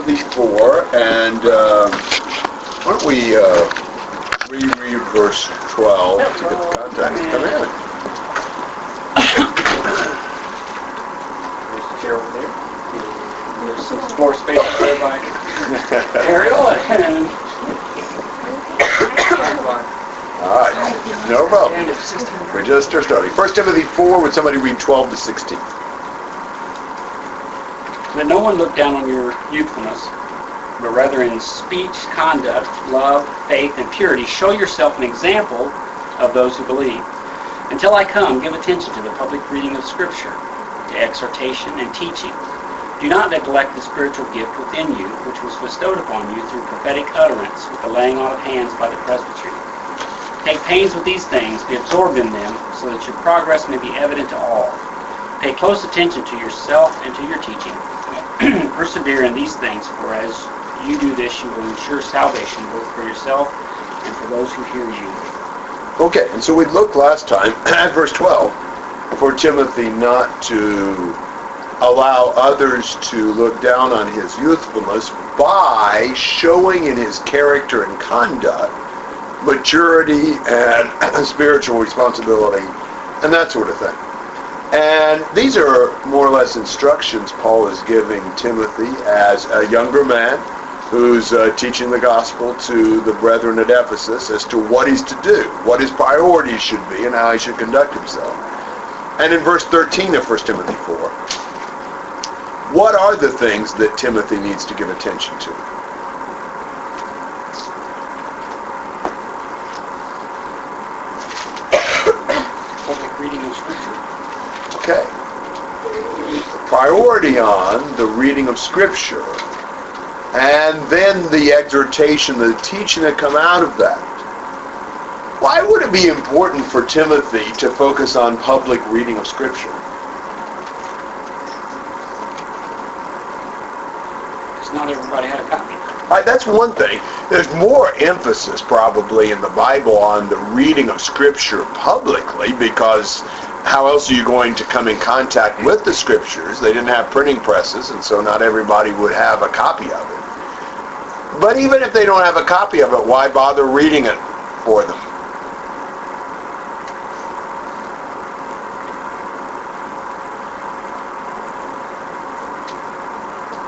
Timothy 4, and uh, why don't we uh, reread verse 12 to get the context? Come in. There's chair over there. There's some more space there by Ariel and All right, no problem. We're just starting. 1 Timothy 4, would somebody read 12 to 16? Let no one look down on your youthfulness, but rather in speech, conduct, love, faith, and purity, show yourself an example of those who believe. Until I come, give attention to the public reading of Scripture, to exhortation and teaching. Do not neglect the spiritual gift within you, which was bestowed upon you through prophetic utterance with the laying on of hands by the presbytery. Take pains with these things, be absorbed in them, so that your progress may be evident to all. Pay close attention to yourself and to your teaching. Persevere in these things, for as you do this, you will ensure salvation both for yourself and for those who hear you. Okay, and so we looked last time at verse 12 for Timothy not to allow others to look down on his youthfulness by showing in his character and conduct maturity and spiritual responsibility and that sort of thing. And these are more or less instructions Paul is giving Timothy as a younger man who's uh, teaching the gospel to the brethren at Ephesus as to what he's to do, what his priorities should be, and how he should conduct himself. And in verse 13 of 1 Timothy 4, what are the things that Timothy needs to give attention to? Public reading of Scripture. Okay. Priority on the reading of Scripture, and then the exhortation, the teaching that come out of that. Why would it be important for Timothy to focus on public reading of Scripture? Because not everybody had a copy. Right, that's one thing. There's more emphasis probably in the Bible on the reading of Scripture publicly because how else are you going to come in contact with the Scriptures? They didn't have printing presses, and so not everybody would have a copy of it. But even if they don't have a copy of it, why bother reading it for them?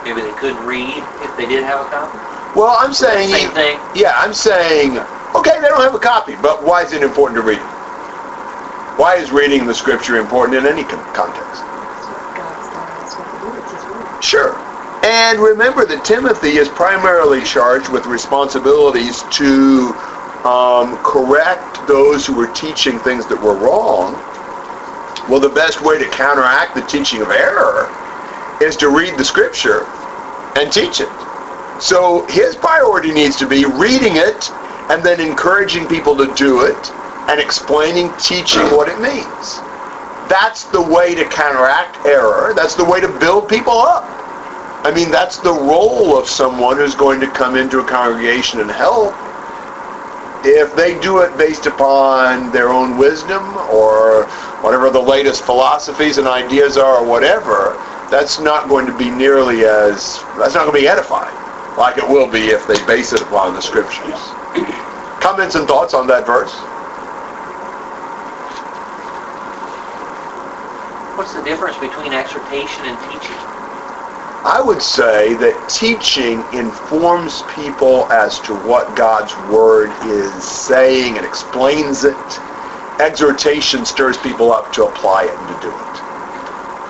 Maybe they couldn't read if they did have a copy. Well, I'm saying, Same thing. yeah, I'm saying, okay, they don't have a copy, but why is it important to read it? Why is reading the Scripture important in any context? Sure. And remember that Timothy is primarily charged with responsibilities to um, correct those who were teaching things that were wrong. Well, the best way to counteract the teaching of error is to read the scripture and teach it. So his priority needs to be reading it and then encouraging people to do it and explaining, teaching what it means. That's the way to counteract error. That's the way to build people up. I mean, that's the role of someone who's going to come into a congregation and help. If they do it based upon their own wisdom or whatever the latest philosophies and ideas are or whatever, that's not going to be nearly as, that's not going to be edifying like it will be if they base it upon the scriptures. Comments and thoughts on that verse? What's the difference between exhortation and teaching? I would say that teaching informs people as to what God's Word is saying and explains it. Exhortation stirs people up to apply it and to do it.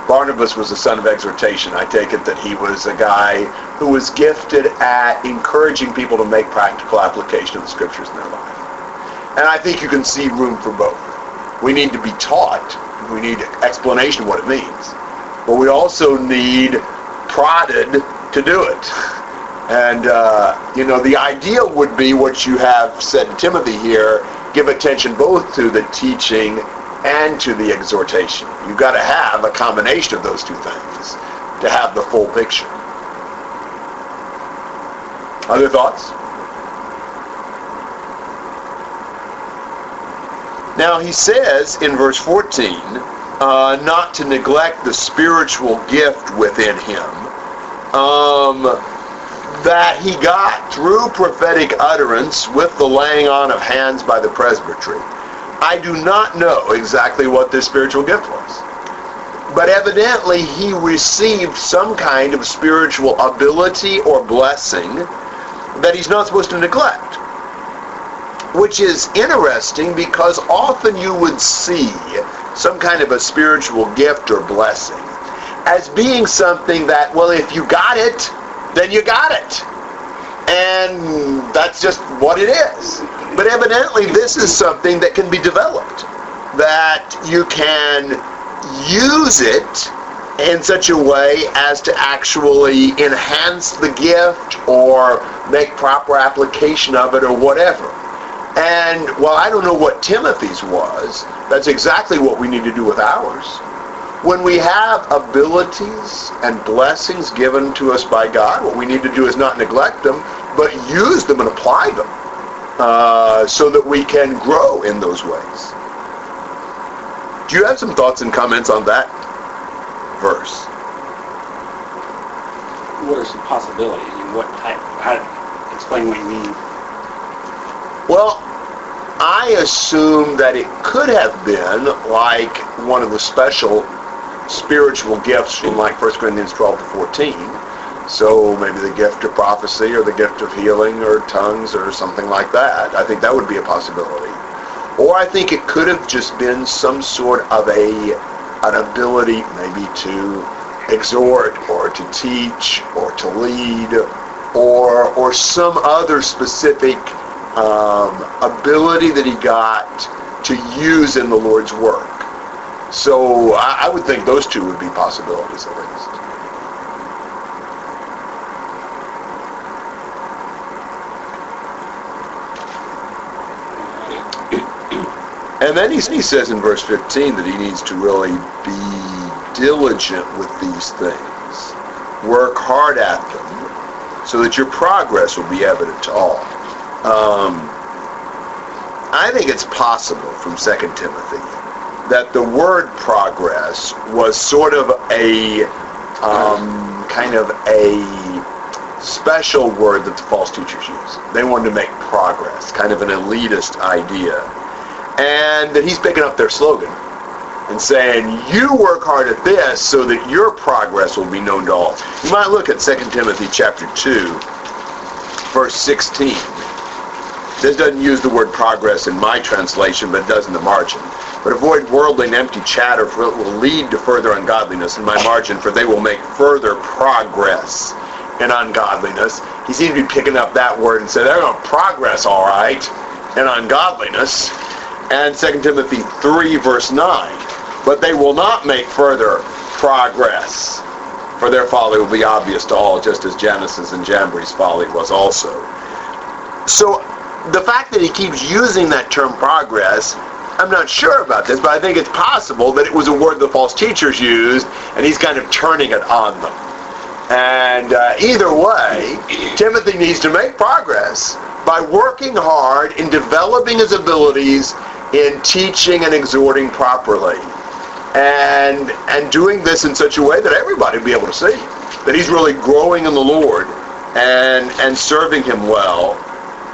Barnabas was a son of exhortation. I take it that he was a guy who was gifted at encouraging people to make practical application of the Scriptures in their life. And I think you can see room for both. We need to be taught. We need explanation of what it means. But we also need prodded to do it. And, uh, you know, the ideal would be what you have said to Timothy here, give attention both to the teaching and to the exhortation. You've got to have a combination of those two things to have the full picture. Other thoughts? Now he says in verse 14, uh, not to neglect the spiritual gift within him. Um, that he got through prophetic utterance with the laying on of hands by the presbytery. I do not know exactly what this spiritual gift was. But evidently he received some kind of spiritual ability or blessing that he's not supposed to neglect. Which is interesting because often you would see some kind of a spiritual gift or blessing as being something that, well, if you got it, then you got it. And that's just what it is. But evidently this is something that can be developed. That you can use it in such a way as to actually enhance the gift or make proper application of it or whatever. And while I don't know what Timothy's was, that's exactly what we need to do with ours. When we have abilities and blessings given to us by God, what we need to do is not neglect them, but use them and apply them uh, so that we can grow in those ways. Do you have some thoughts and comments on that verse? What are some possibilities? And what type? How? Explain what you mean. Well, I assume that it could have been like one of the special spiritual gifts from like 1 Corinthians 12 to 14. So maybe the gift of prophecy or the gift of healing or tongues or something like that. I think that would be a possibility. Or I think it could have just been some sort of a an ability maybe to exhort or to teach or to lead or or some other specific um, ability that he got to use in the Lord's work. So I, I would think those two would be possibilities at least. And then he, he says in verse 15 that he needs to really be diligent with these things. Work hard at them so that your progress will be evident to all. Um, I think it's possible from 2 Timothy that the word progress was sort of a um, kind of a special word that the false teachers use. They wanted to make progress, kind of an elitist idea and that he's picking up their slogan and saying, you work hard at this so that your progress will be known to all. You might look at 2 Timothy chapter 2, verse 16. This doesn't use the word progress in my translation, but it does in the margin. But avoid worldly and empty chatter, for it will lead to further ungodliness in my margin, for they will make further progress in ungodliness. He seems to be picking up that word and say they're going to progress all right in ungodliness and 2 Timothy 3 verse 9. But they will not make further progress, for their folly will be obvious to all, just as Jannes's and Jambres' folly was also. So the fact that he keeps using that term progress, I'm not sure about this, but I think it's possible that it was a word the false teachers used, and he's kind of turning it on them. And uh, either way, Timothy needs to make progress by working hard in developing his abilities in teaching and exhorting properly. And and doing this in such a way that everybody will be able to see that he's really growing in the Lord and and serving him well.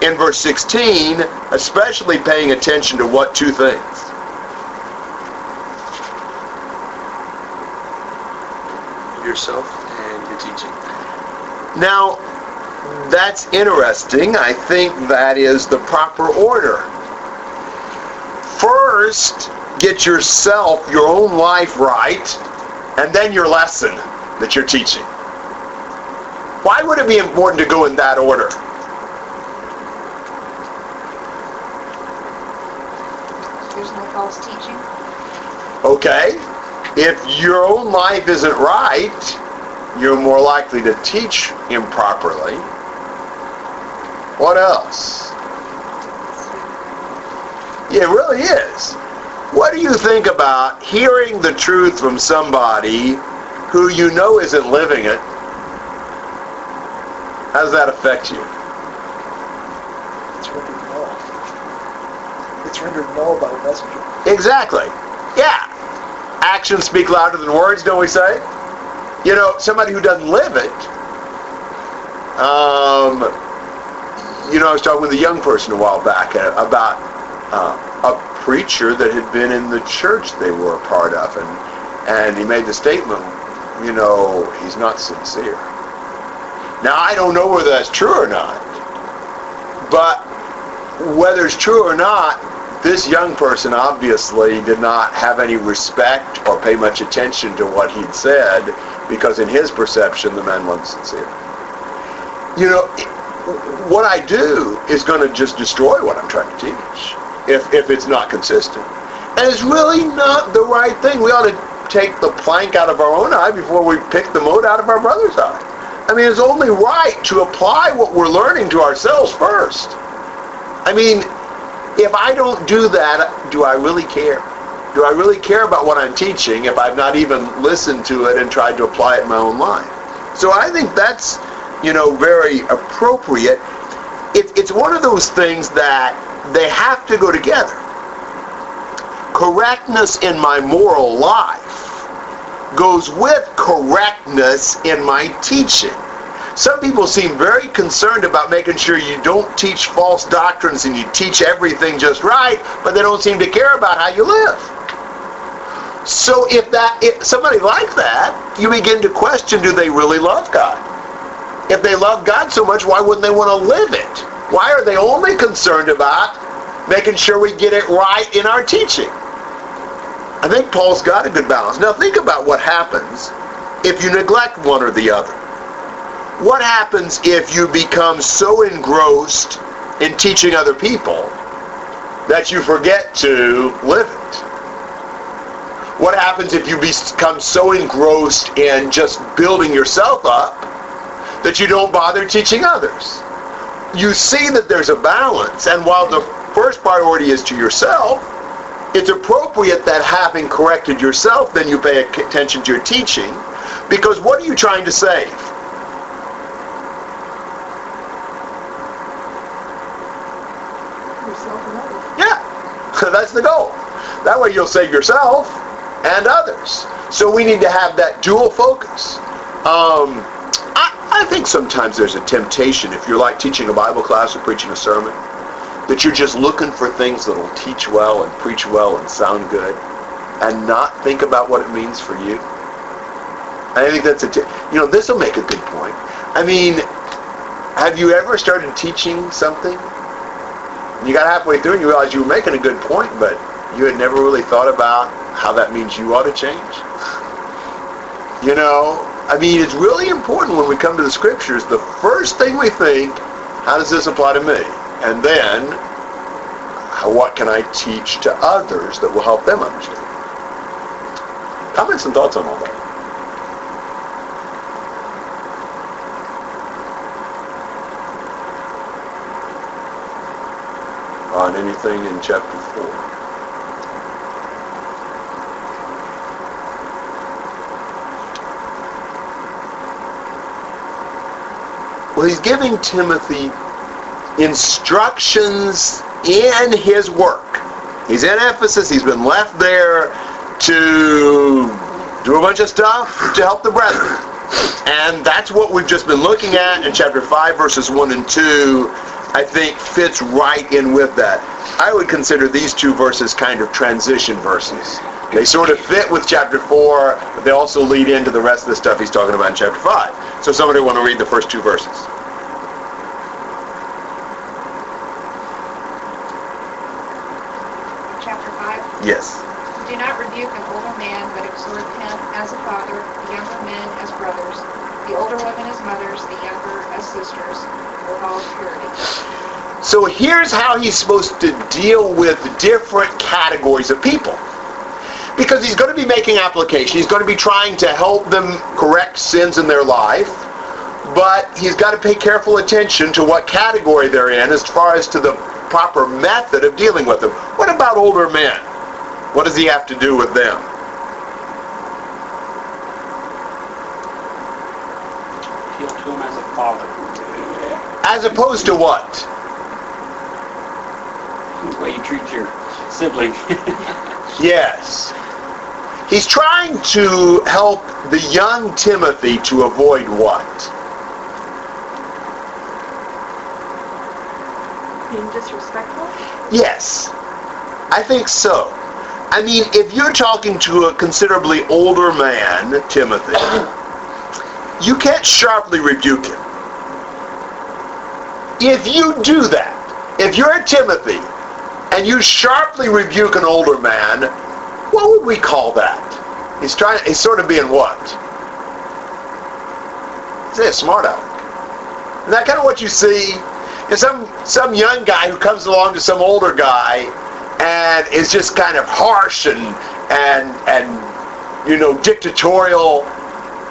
In verse 16, especially paying attention to what two things? yourself and your teaching. Now, that's interesting. I think that is the proper order. First, get yourself, your own life right, and then your lesson that you're teaching. Why would it be important to go in that order? There's no false teaching. Okay? If your own life isn't right, you're more likely to teach improperly. What else? Yeah, it really is. What do you think about hearing the truth from somebody who you know isn't living it? How does that affect you? It's rendered null. By the messenger. Exactly. Yeah. Actions speak louder than words, don't we say? You know, somebody who doesn't live it Um, you know, I was talking with a young person a while back uh, about uh, a preacher that had been in the church they were a part of, and and he made the statement, you know, he's not sincere. Now I don't know whether that's true or not, but whether it's true or not, this young person obviously did not have any respect or pay much attention to what he'd said because in his perception the man wasn't sincere. You know, what I do is going to just destroy what I'm trying to teach if, if it's not consistent. And it's really not the right thing. We ought to take the plank out of our own eye before we pick the mote out of our brother's eye. I mean, it's only right to apply what we're learning to ourselves first. I mean, if I don't do that, do I really care? Do I really care about what I'm teaching if I've not even listened to it and tried to apply it in my own life? So I think that's, you know, very appropriate. It, it's one of those things that they have to go together. Correctness in my moral life goes with correctness in my teaching. Some people seem very concerned about making sure you don't teach false doctrines and you teach everything just right, but they don't seem to care about how you live. So if that if somebody like that, you begin to question do they really love God? If they love God so much, why wouldn't they want to live it? Why are they only concerned about making sure we get it right in our teaching? I think Paul's got a good balance. Now think about what happens if you neglect one or the other. What happens if you become so engrossed in teaching other people that you forget to live it? What happens if you become so engrossed in just building yourself up that you don't bother teaching others? You see that there's a balance, and while the first priority is to yourself, it's appropriate that having corrected yourself, then you pay attention to your teaching, because what are you trying to save? Yourself and others. Yeah, that's the goal. That way you'll save yourself and others. So we need to have that dual focus. Um, I, I think sometimes there's a temptation, if you're like teaching a Bible class or preaching a sermon, that you're just looking for things that'll teach well and preach well and sound good and not think about what it means for you. I think that's a, t- you know, this will make a good point. I mean, have you ever started teaching something? You got halfway through and you realized you were making a good point, but you had never really thought about how that means you ought to change. You know, I mean, it's really important when we come to the scriptures, the first thing we think, how does this apply to me? And then, what can I teach to others that will help them understand? Comments and thoughts on all that? On anything in chapter 4? Well, he's giving Timothy instructions in his work. He's in Ephesus. He's been left there to do a bunch of stuff to help the brethren. And that's what we've just been looking at in chapter 5, verses 1 and 2, I think fits right in with that. I would consider these two verses kind of transition verses. They sort of fit with chapter 4, but they also lead into the rest of the stuff he's talking about in chapter 5. So somebody want to read the first two verses. Chapter 5. Yes. Do not rebuke an older man, but exhort him as a father, the younger men as brothers, the older women as mothers, the younger as sisters, with all purity. So here's how he's supposed to deal with different categories of people. Because he's going to be making application. He's going to be trying to help them correct sins in their life. But he's got to pay careful attention to what category they're in as far as to the proper method of dealing with them. What about older men? What does he have to do with them? Appeal to him as a father. As opposed to what? The way you treat your sibling. Yes. He's trying to help the young Timothy to avoid what? Being disrespectful? Yes, I think so. I mean, if you're talking to a considerably older man, Timothy, you can't sharply rebuke him. If you do that, if you're a Timothy and you sharply rebuke an older man, what would we call that? He's trying. He's sort of being what? Say a smart aleck. Isn't that kind of what you see? And some some young guy who comes along to some older guy and is just kind of harsh and and and you know dictatorial.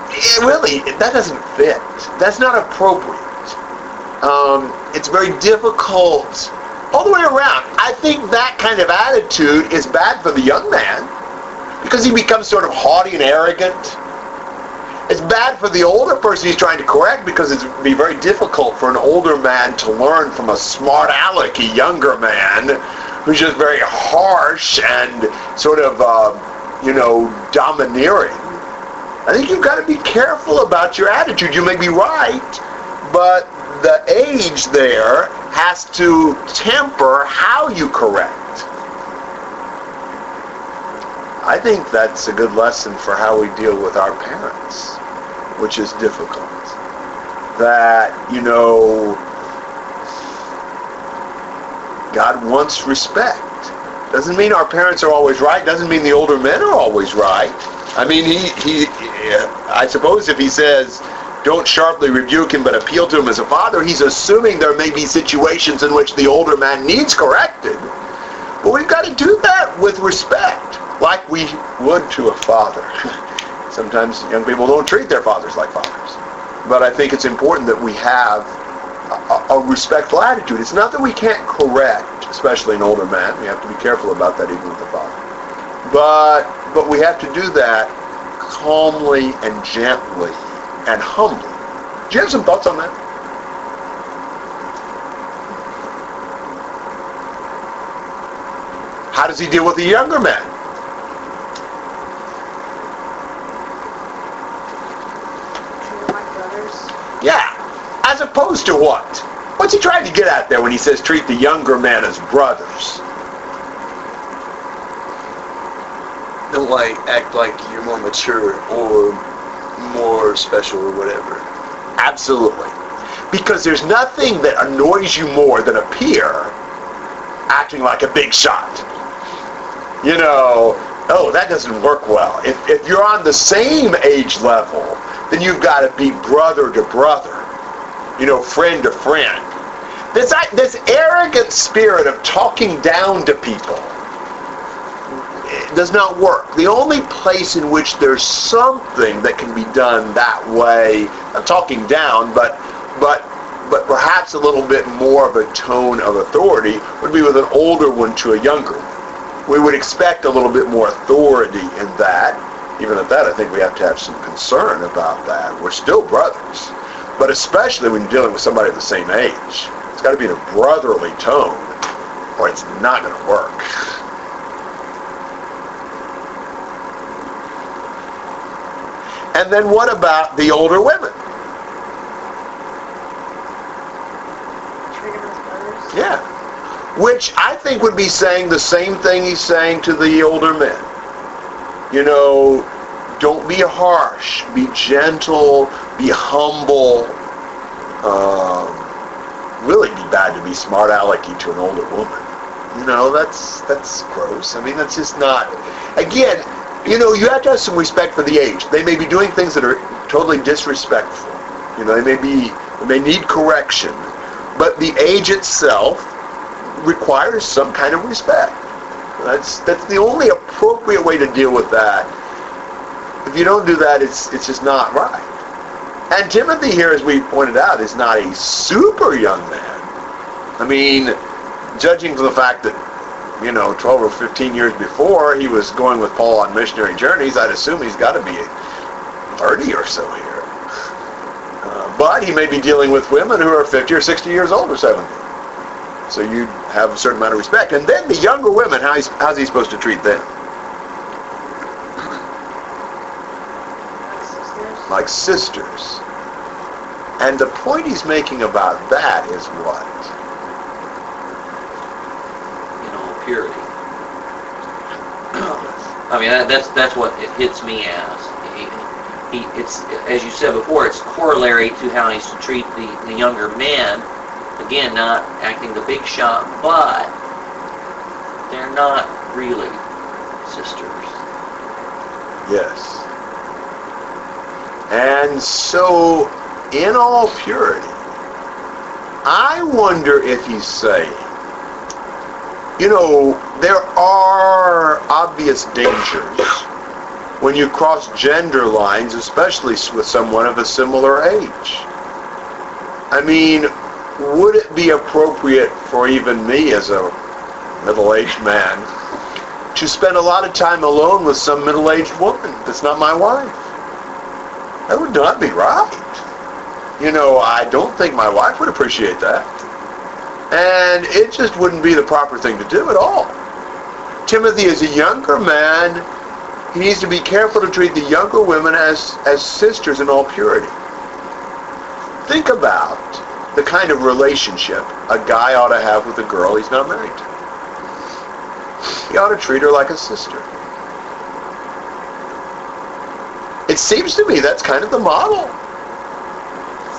It really, that doesn't fit. That's not appropriate. Um, it's very difficult all the way around. I think that kind of attitude is bad for the young man because he becomes sort of haughty and arrogant. It's bad for the older person he's trying to correct because it would be very difficult for an older man to learn from a smart alecky younger man who's just very harsh and sort of, uh, you know, domineering. I think you've got to be careful about your attitude. You may be right, but the age there has to temper how you correct. I think that's a good lesson for how we deal with our parents, which is difficult. That, you know, God wants respect. Doesn't mean our parents are always right. Doesn't mean the older men are always right. I mean, he, he, I suppose if he says, don't sharply rebuke him but appeal to him as a father, he's assuming there may be situations in which the older man needs corrected. But we've got to do that with respect, like we would to a father. Sometimes young people don't treat their fathers like fathers. But I think it's important that we have a, a respectful attitude. It's not that we can't correct, especially an older man. We have to be careful about that even with the father. But but we have to do that calmly and gently and humbly. Do you have some thoughts on that? How does he deal with the younger man? Yeah. As opposed to what? What's he trying to get at there when he says treat the younger man as brothers? Don't like act like you're more mature or more special or whatever. Absolutely. Because there's nothing that annoys you more than a peer acting like a big shot. You know, oh, that doesn't work well. If, if you're on the same age level, then you've got to be brother to brother. You know, friend to friend. This, this arrogant spirit of talking down to people does not work. The only place in which there's something that can be done that way, I'm talking down, but but but perhaps a little bit more of a tone of authority would be with an older one to a younger one. We would expect a little bit more authority in that. Even at that, I think we have to have some concern about that. We're still brothers, but especially when you're dealing with somebody of the same age, it's got to be in a brotherly tone, or it's not going to work. And then what about the older women? Treat them as brothers. Yeah. Which I think would be saying the same thing he's saying to the older men. You know, don't be harsh. Be gentle. Be humble. Um, really be bad to be smart alecky to an older woman. You know, that's that's gross. I mean, that's just not. Again, you know, you have to have some respect for the age. They may be doing things that are totally disrespectful. You know, they may be, they need correction, but the age itself requires some kind of respect. That's that's the only appropriate way to deal with that. If you don't do that, it's it's just not right. And Timothy here, as we pointed out, is not a super young man. I mean, judging from the fact that you know, 12 or 15 years before he was going with Paul on missionary journeys, I'd assume he's got to be 30 or so here. Uh, but he may be dealing with women who are 50 or 60 years old or 70. So you have a certain amount of respect. And then the younger women, how he's, how's he supposed to treat them? Like sisters. Like sisters. And the point he's making about that is what? Purity. I mean, that, that's that's what it hits me as. He, he, it's as you said before, it's corollary to how he's to treat the, the younger men. Again, not acting the big shot, but they're not really sisters. Yes. And so, in all purity, I wonder if he's saying, you know, there are obvious dangers when you cross gender lines, especially with someone of a similar age. I mean, would it be appropriate for even me as a middle-aged man to spend a lot of time alone with some middle-aged woman that's not my wife? That would not be right. You know, I don't think my wife would appreciate that. And it just wouldn't be the proper thing to do at all. Timothy is a younger man. He needs to be careful to treat the younger women as, as sisters in all purity. Think about the kind of relationship a guy ought to have with a girl he's not married to. He ought to treat her like a sister. It seems to me that's kind of the model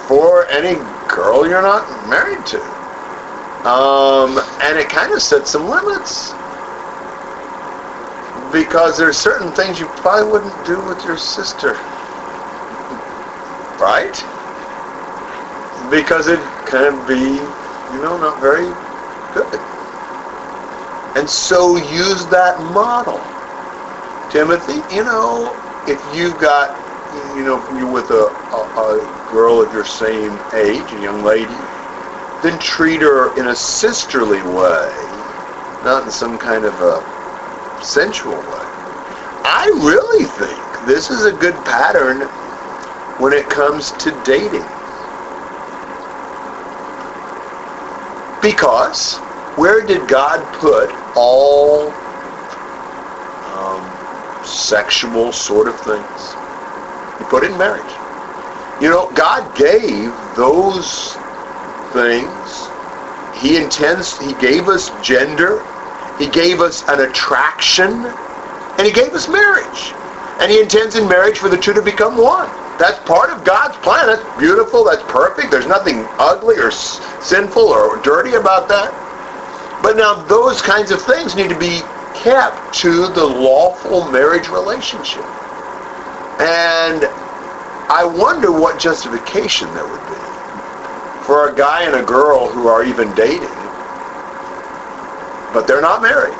for any girl you're not married to. Um, and it kind of sets some limits. Because there's certain things you probably wouldn't do with your sister. Right? Because it can be, you know, not very good. And so use that model. Timothy, you know, if you got, you know, you're with a, a, a girl of your same age, a young lady, then treat her in a sisterly way, not in some kind of a sensual way. I really think this is a good pattern when it comes to dating. Because where did God put all um, sexual sort of things? He put it in marriage. You know, God gave those things. He intends, he gave us gender. He gave us an attraction. And he gave us marriage. And he intends in marriage for the two to become one. That's part of God's plan. That's beautiful. That's perfect. There's nothing ugly or s- sinful or dirty about that. But now those kinds of things need to be kept to the lawful marriage relationship. And I wonder what justification there would be for a guy and a girl who are even dating, but they're not married,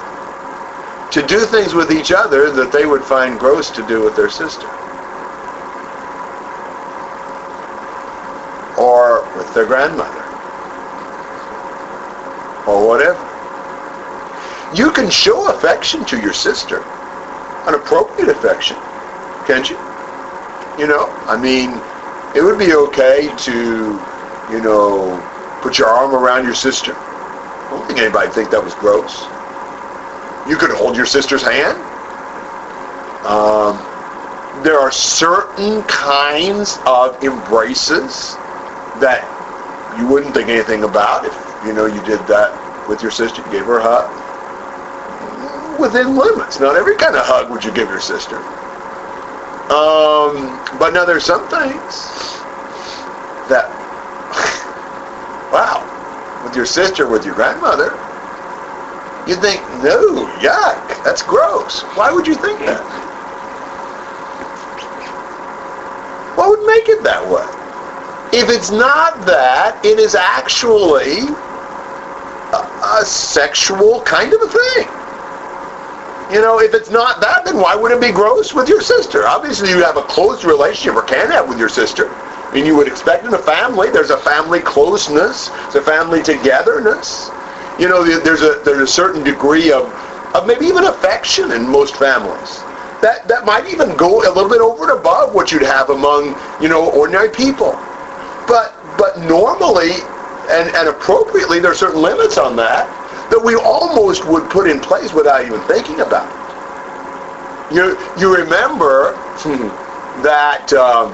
to do things with each other that they would find gross to do with their sister. Or with their grandmother. Or whatever. You can show affection to your sister, an appropriate affection, can't you? You know, I mean, it would be okay to, you know, put your arm around your sister. I don't think anybody'd think that was gross. You could hold your sister's hand. Um, there are certain kinds of embraces that you wouldn't think anything about if, you know, you did that with your sister, you gave her a hug. Within limits. Not every kind of hug would you give your sister. Um, but now there's some things that, your sister, with your grandmother, you'd think, no, yuck, that's gross. Why would you think that? What would make it that way? If it's not that, it is actually a, a sexual kind of a thing. You know, if it's not that, then why would it be gross with your sister? Obviously, you have a close relationship, or can have with your sister. Mean, you would expect in a family, there's a family closeness, there's a family togetherness. You know, there's a there's a certain degree of, of maybe even affection in most families. That that might even go a little bit over and above what you'd have among, you know, ordinary people. But but normally and, and appropriately, there are certain limits on that that we almost would put in place without even thinking about it. You you remember that um,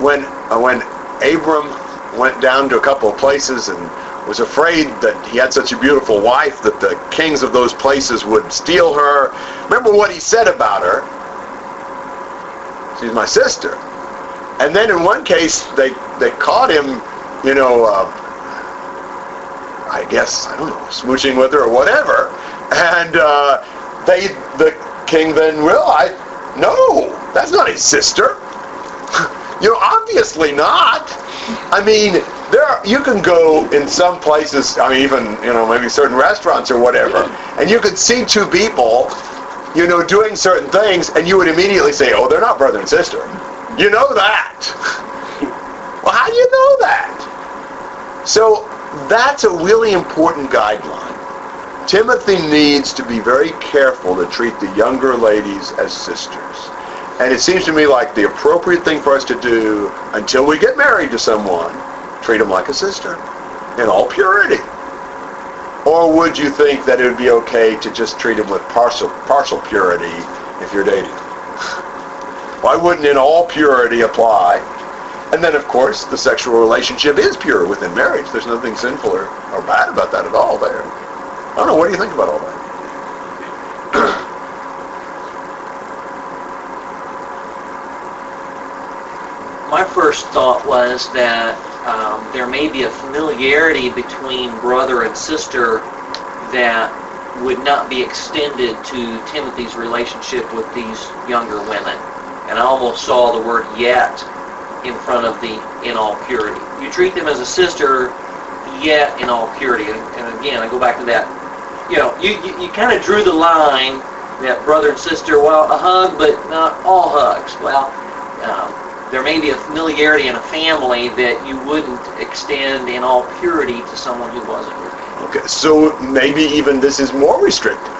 when uh, when Abram went down to a couple of places and was afraid that he had such a beautiful wife that the kings of those places would steal her. Remember what he said about her? She's my sister. And then in one case, they they caught him, you know, uh, I guess I don't know, smooching with her or whatever. And uh, they, the king then realized, no, that's not his sister. you know, obviously not. I mean, there are, you can go in some places. I mean, even you know, maybe certain restaurants or whatever, and you could see two people, you know, doing certain things, and you would immediately say, "Oh, they're not brother and sister." You know that. well, how do you know that? So that's a really important guideline. Timothy needs to be very careful to treat the younger ladies as sisters. And it seems to me like the appropriate thing for us to do until we get married to someone, treat them like a sister in all purity. Or would you think that it would be okay to just treat them with partial, partial purity if you're dating? Why wouldn't in all purity apply? And then, of course, the sexual relationship is pure within marriage. There's nothing sinful or, or bad about that at all there. I don't know. What do you think about all that? My first thought was that um, there may be a familiarity between brother and sister that would not be extended to Timothy's relationship with these younger women. And I almost saw the word yet in front of the in all purity. You treat them as a sister, yet in all purity. And, again, I go back to that. You know, you, you, you kind of drew the line that brother and sister, well, a hug, but not all hugs. Well, um, there may be a familiarity in a family that you wouldn't extend in all purity to someone who wasn't your family. Okay, so maybe even this is more restrictive.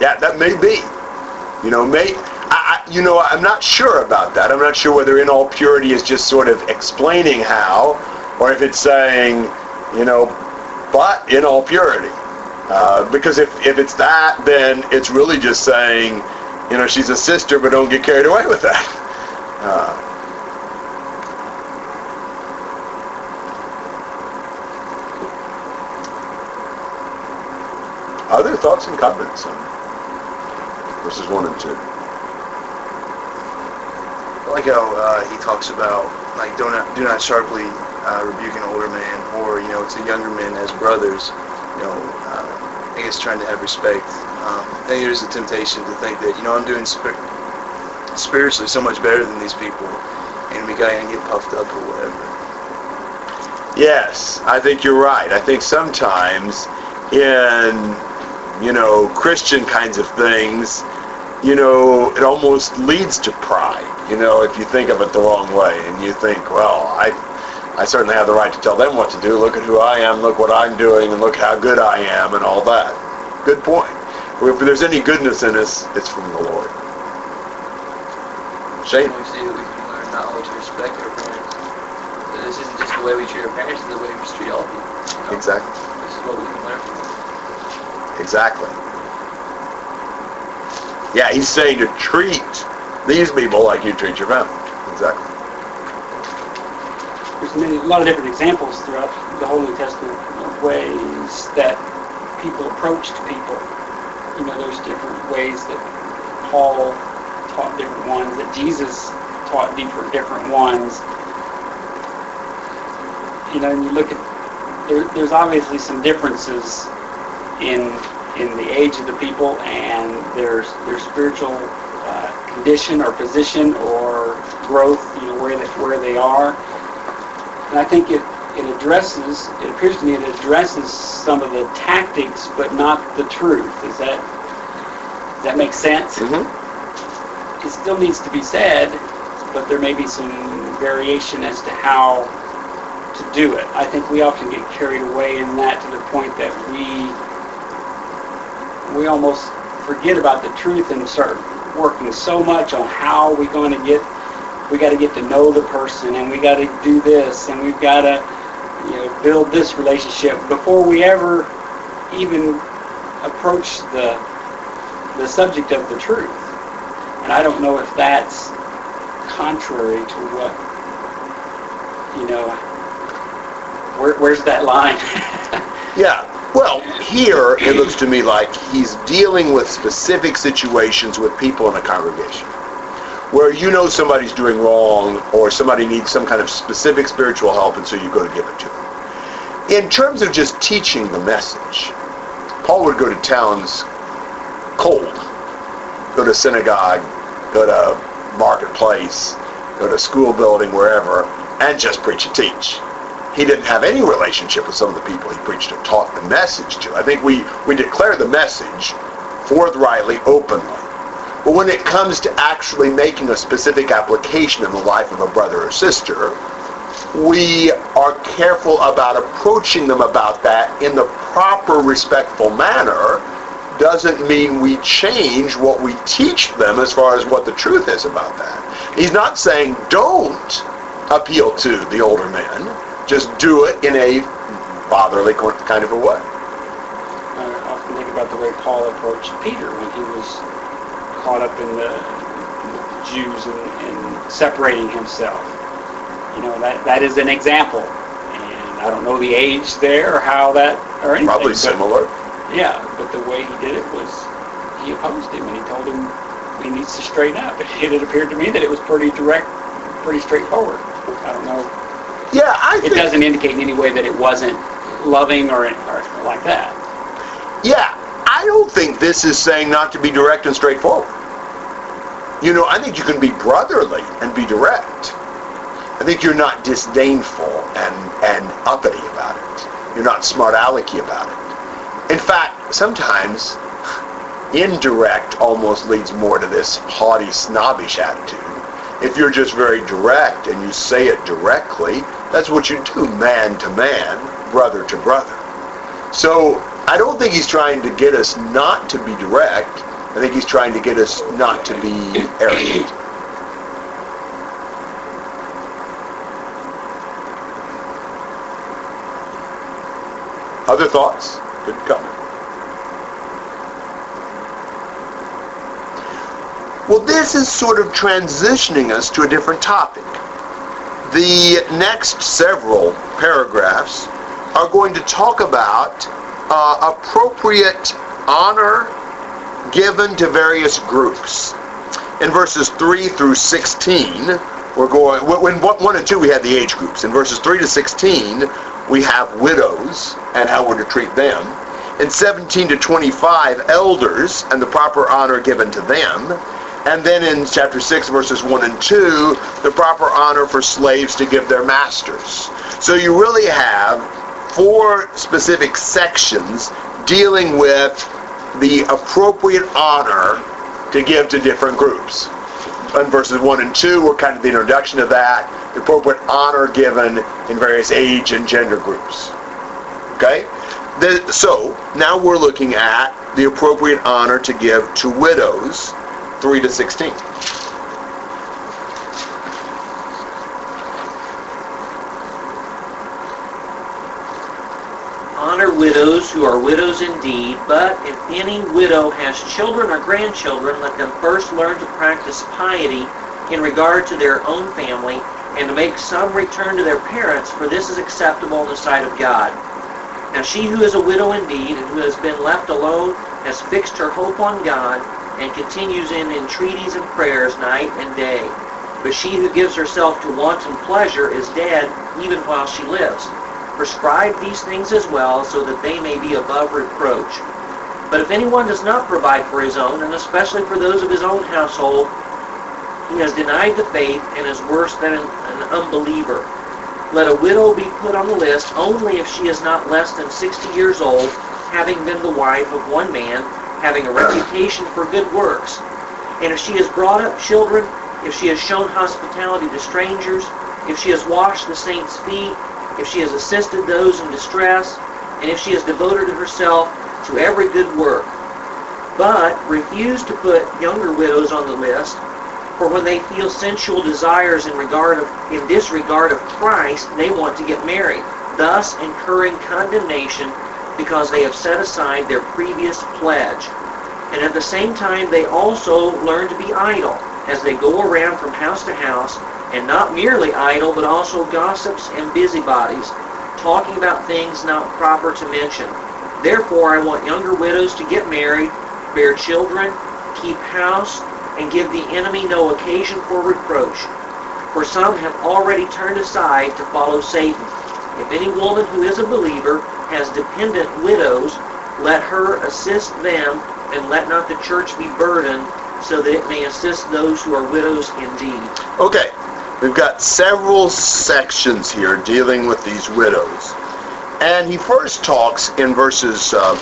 Yeah, that may be. You know, may I, you know, I'm not sure about that. I'm not sure whether in all purity is just sort of explaining how, or if it's saying, you know, but in all purity. Uh, because if, if it's that, then it's really just saying, you know, she's a sister, but don't get carried away with that. Uh, other thoughts and comments on verses 1 and 2? I like how uh, he talks about like do not do not sharply uh, rebuke an older man or you know to younger men as brothers. You know, uh, I guess trying to have respect. Um, I think there's a temptation to think that you know I'm doing spir- spiritually so much better than these people, and we gotta get puffed up or whatever. Yes, I think you're right. I think sometimes in, you know, Christian kinds of things, you know, it almost leads to pride, you know, if you think of it the wrong way and you think, well, I, I certainly have the right to tell them what to do. Look at who I am, look what I'm doing, and look how good I am and all that. Good point. If there's any goodness in us, it's from the Lord. Shane? We see that we can learn not only to respect our parents, but this isn't just the way we treat our parents, it's the way we treat all people. you know? Exactly. This is what we can learn from them. Exactly. Yeah, he's saying to treat these people like you treat your family. Exactly. There's many, a lot of different examples throughout the whole New Testament of ways that people approached people. You know, there's different ways that Paul taught different ones, that Jesus taught different different ones. You know, and you look at there, there's obviously some differences in in the age of the people and their their spiritual uh, condition or position or growth. You know, where they where they are. And I think it, it addresses, it appears to me it addresses some of the tactics, but not the truth. Is that, does that make sense? Mm-hmm. It still needs to be said, but there may be some variation as to how to do it. I think we often get carried away in that to the point that we, we almost forget about the truth and start working so much on how we're going to get we got to get to know the person and we got to do this and we've got to you know build this relationship before we ever even approach the the subject of the truth and I don't know if that's contrary to what you know Where, where's that line? Yeah. Well, here it looks to me like he's dealing with specific situations with people in a congregation where you know somebody's doing wrong or somebody needs some kind of specific spiritual help and so you go to give it to them. In terms of just teaching the message, Paul would go to towns cold, go to synagogue, go to marketplace, go to school building, wherever, and just preach and teach he didn't have any relationship with some of the people he preached and taught the message to. I think we, we declare the message forthrightly, openly. But when it comes to actually making a specific application in the life of a brother or sister, we are careful about approaching them about that in the proper respectful manner doesn't mean we change what we teach them as far as what the truth is about that. He's not saying don't appeal to the older men just do it in a fatherly kind of a way. I often think about the way Paul approached Peter when he was caught up in the, Jews and, and separating himself. You know, that, that is an example. And I don't know the age there or how that, or anything. Probably but- similar. Yeah, but the way he did it was he opposed him and he told him he needs to straighten up. And it appeared to me that it was pretty direct, pretty straightforward. I don't know. Yeah, I It doesn't indicate in any way that it wasn't loving or, or like that. Yeah, I don't think this is saying not to be direct and straightforward. You know, I think you can be brotherly and be direct. I think you're not disdainful and, and uppity about it. You're not smart alecky about it. In fact, sometimes indirect almost leads more to this haughty, snobbish attitude. If you're just very direct and you say it directly, that's what you do man to man, brother to brother. So I don't think he's trying to get us not to be direct. I think he's trying to get us not to be arrogant. Other thoughts? Good comment. Well, this is sort of transitioning us to a different topic. The next several paragraphs are going to talk about uh, appropriate honor given to various groups. In verses 3 through 16, we're going, when 1 and 2 we had the age groups. In verses 3 to 16, we have widows and how we're to treat them. In 17 to 25, elders and the proper honor given to them. And then in chapter 6, verses 1 and 2, the proper honor for slaves to give their masters. So you really have four specific sections dealing with the appropriate honor to give to different groups. In verses 1 and 2 were kind of the introduction of that, the appropriate honor given in various age and gender groups. Okay? The, so, now we're looking at the appropriate honor to give to widows, 3 to 16. Honor widows who are widows indeed, but if any widow has children or grandchildren, let them first learn to practice piety in regard to their own family, and to make some return to their parents, for this is acceptable in the sight of God. Now she who is a widow indeed, and who has been left alone, has fixed her hope on God, and continues in entreaties and prayers night and day. But she who gives herself to wanton pleasure is dead even while she lives. Prescribe these things as well, so that they may be above reproach. But if anyone does not provide for his own, and especially for those of his own household, he has denied the faith and is worse than an, unbeliever. Let a widow be put on the list only if she is not less than 60 years old, having been the wife of one man, having a reputation for good works. And if she has brought up children, if she has shown hospitality to strangers, if she has washed the saints' feet, if she has assisted those in distress, and if she has devoted herself to every good work. But refuse to put younger widows on the list, for when they feel sensual desires in regard of in disregard of Christ, they want to get married, thus incurring condemnation because they have set aside their previous pledge. And at the same time they also learn to be idle, as they go around from house to house, and not merely idle, but also gossips and busybodies, talking about things not proper to mention. Therefore, I want younger widows to get married, bear children, keep house, and give the enemy no occasion for reproach. For some have already turned aside to follow Satan. If any woman who is a believer has dependent widows, let her assist them, and let not the church be burdened, so that it may assist those who are widows indeed. Okay, we've got several sections here dealing with these widows. And he first talks in verses uh,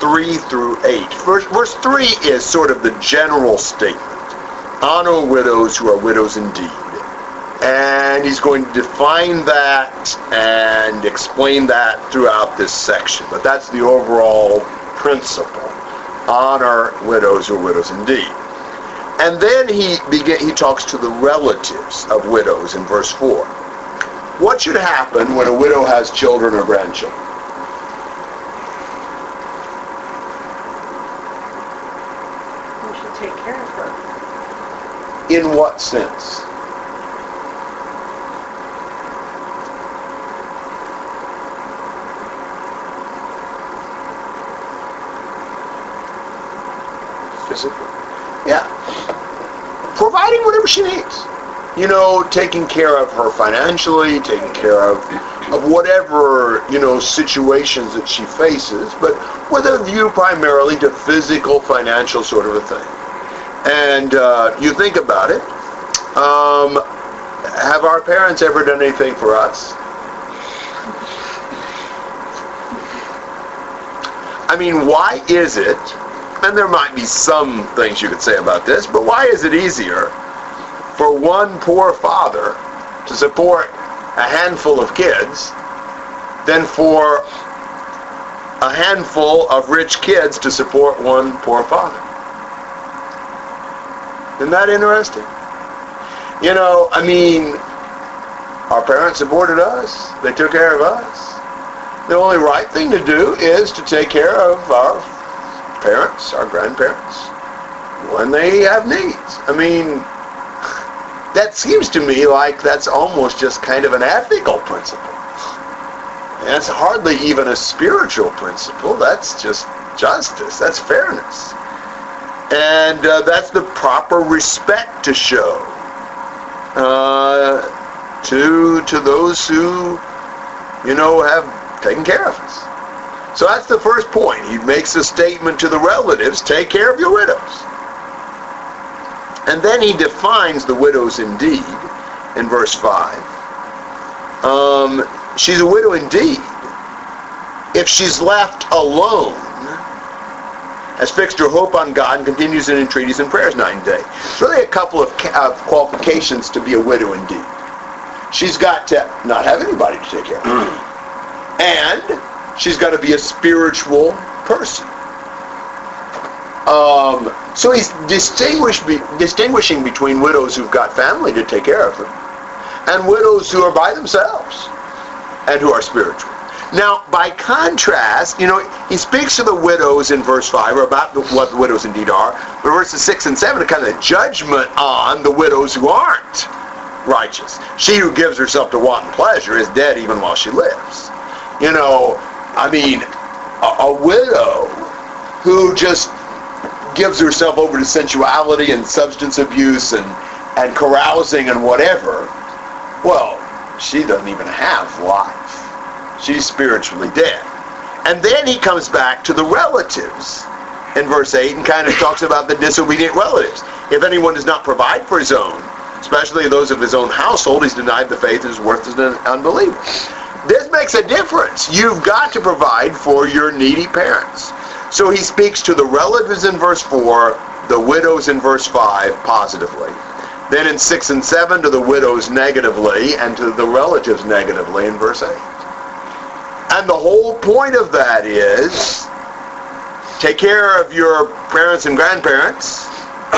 3 through 8. Verse, verse 3 is sort of the general statement. Honor widows who are widows indeed. And he's going to define that and explain that throughout this section. But that's the overall principle. Honor widows who are widows indeed. And then he begin, he talks to the relatives of widows in verse 4. What should happen when a widow has children or grandchildren? Who should take care of her? In what sense? Physically. Yeah. Providing whatever she needs. You know, taking care of her financially, taking care of of whatever, you know, situations that she faces, but with a view primarily to physical, financial sort of a thing. And uh, you think about it, um, have our parents ever done anything for us? I mean, why is it, and there might be some things you could say about this, but why is it easier for one poor father to support a handful of kids than for a handful of rich kids to support one poor father? Isn't that interesting? You know, I mean, our parents supported us. They took care of us. The only right thing to do is to take care of our parents, our grandparents, when they have needs. I mean, that seems to me like that's almost just kind of an ethical principle. That's hardly even a spiritual principle. That's just justice. That's fairness. And uh, that's the proper respect to show uh, to to those who, you know, have taken care of us. So that's the first point. He makes a statement to the relatives, take care of your widows. And then he defines the widows indeed in verse 5. Um, she's a widow indeed if she's left alone, has fixed her hope on God and continues in entreaties and prayers night and day. Really a couple of ca- of qualifications to be a widow indeed. She's got to not have anybody to take care of her. And she's got to be a spiritual person. Um, so he's be, distinguishing between widows who've got family to take care of them and widows who are by themselves and who are spiritual. Now, by contrast, you know, he speaks to the widows in verse 5, or about the, what the widows indeed are, but verses 6 and 7 are kind of a judgment on the widows who aren't righteous. She who gives herself to wanton pleasure is dead even while she lives. You know, I mean, a, a widow who just gives herself over to sensuality and substance abuse and, and carousing and whatever, well, she doesn't even have life. She's spiritually dead. And then he comes back to the relatives in verse 8 and kind of talks about the disobedient relatives. If anyone does not provide for his own, especially those of his own household, he's denied the faith and is worthless and an unbeliever. This makes a difference. You've got to provide for your needy parents. So he speaks to the relatives in verse 4, the widows in verse 5 positively. Then in 6 and 7 to the widows negatively and to the relatives negatively in verse 8. And the whole point of that is take care of your parents and grandparents,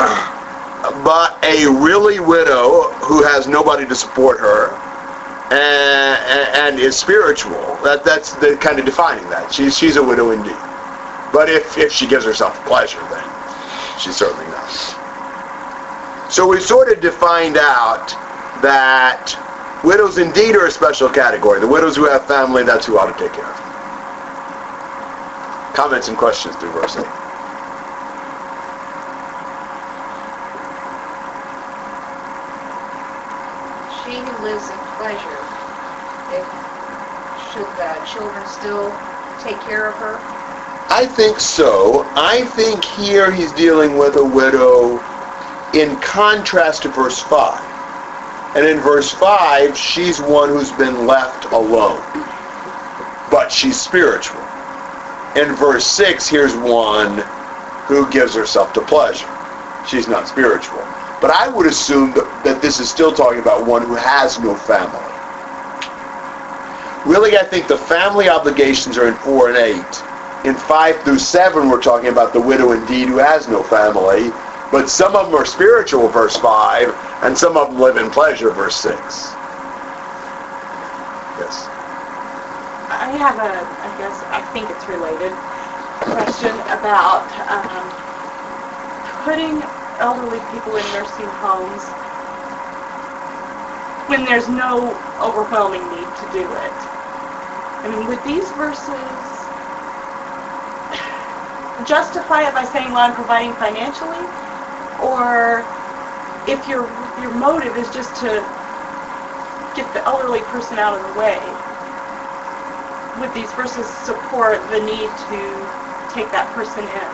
but a really widow who has nobody to support her Uh, and, and is spiritual, that, that's the kind of defining that. She's, she's a widow indeed. But if, if she gives herself pleasure, then she's certainly not. So we've sort of defined out that Widows indeed are a special category. The widows who have family, that's who ought to take care of. Comments and questions through verse 8. She who lives in pleasure, should the children still take care of her? I think so. I think here he's dealing with a widow in contrast to verse 5. And in verse 5, she's one who's been left alone. But she's spiritual. In verse 6, here's one who gives herself to pleasure. She's not spiritual. But I would assume that, that this is still talking about one who has no family. Really, I think the family obligations are in 4 and 8 in 5 through 7 we're talking about the widow indeed who has no family but some of them are spiritual verse 5 and some of them live in pleasure verse 6 yes. I have a, I guess, I think it's related, question about um, putting elderly people in nursing homes when there's no overwhelming need to do it. I mean, would these verses justify it by saying, well, I'm providing financially? Or if your, your motive is just to get the elderly person out of the way, would these verses support the need to take that person in?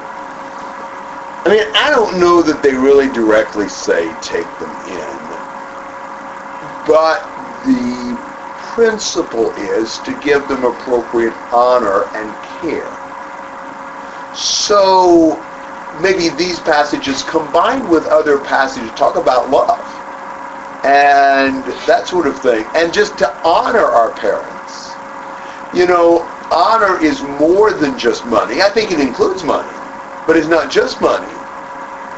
I mean I don't know that they really directly say take them in but the principle is to give them appropriate honor and care So maybe these passages combined with other passages talk about love and that sort of thing. And just to honor our parents. You know, honor is more than just money. I think it includes money, but it's not just money.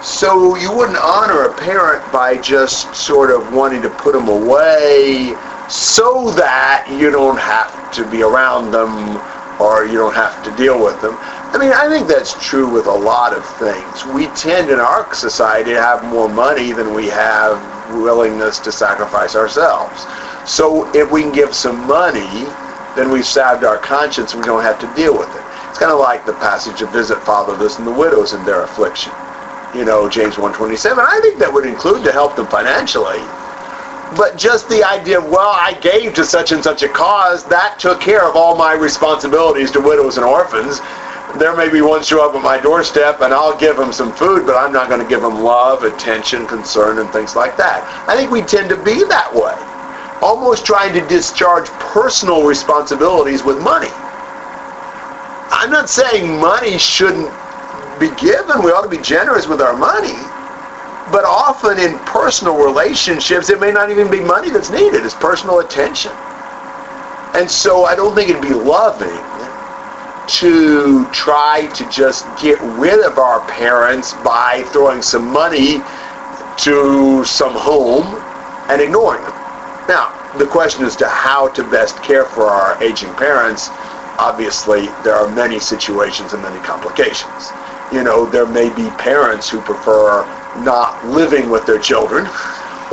So you wouldn't honor a parent by just sort of wanting to put them away so that you don't have to be around them or you don't have to deal with them. I mean, I think that's true with a lot of things. We tend in our society to have more money than we have willingness to sacrifice ourselves. So if we can give some money, then we've salved our conscience and we don't have to deal with it. It's kind of like the passage of visit fatherless and the widows in their affliction. You know, James 127. I think that would include to help them financially. But just the idea of, well, I gave to such and such a cause, that took care of all my responsibilities to widows and orphans. There may be one show up at my doorstep and I'll give them some food, but I'm not going to give them love, attention, concern, and things like that. I think we tend to be that way. Almost trying to discharge personal responsibilities with money. I'm not saying money shouldn't be given. We ought to be generous with our money. But often in personal relationships, it may not even be money that's needed. It's personal attention. And so I don't think it'd be loving to try to just get rid of our parents by throwing some money to some home and ignoring them. Now, the question as to how to best care for our aging parents, obviously there are many situations and many complications. You know, there may be parents who prefer not living with their children,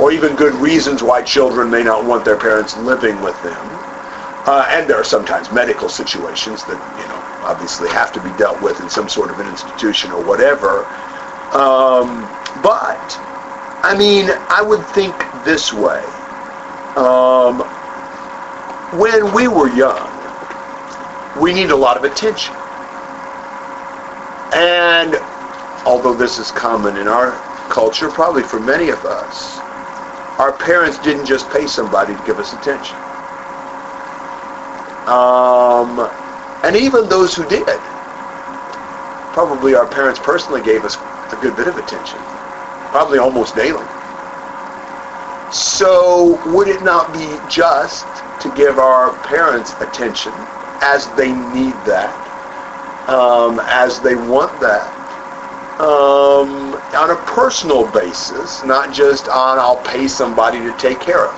or even good reasons why children may not want their parents living with them. Uh, and there are sometimes medical situations that, you know, obviously have to be dealt with in some sort of an institution or whatever. Um, but, I mean, I would think this way. Um, when we were young, we need a lot of attention. And although this is common in our culture, probably for many of us, our parents didn't just pay somebody to give us attention. Um, and even those who did, probably our parents personally gave us a good bit of attention, probably almost daily. So would it not be just to give our parents attention as they need that, um, as they want that, um, on a personal basis, not just on I'll pay somebody to take care of.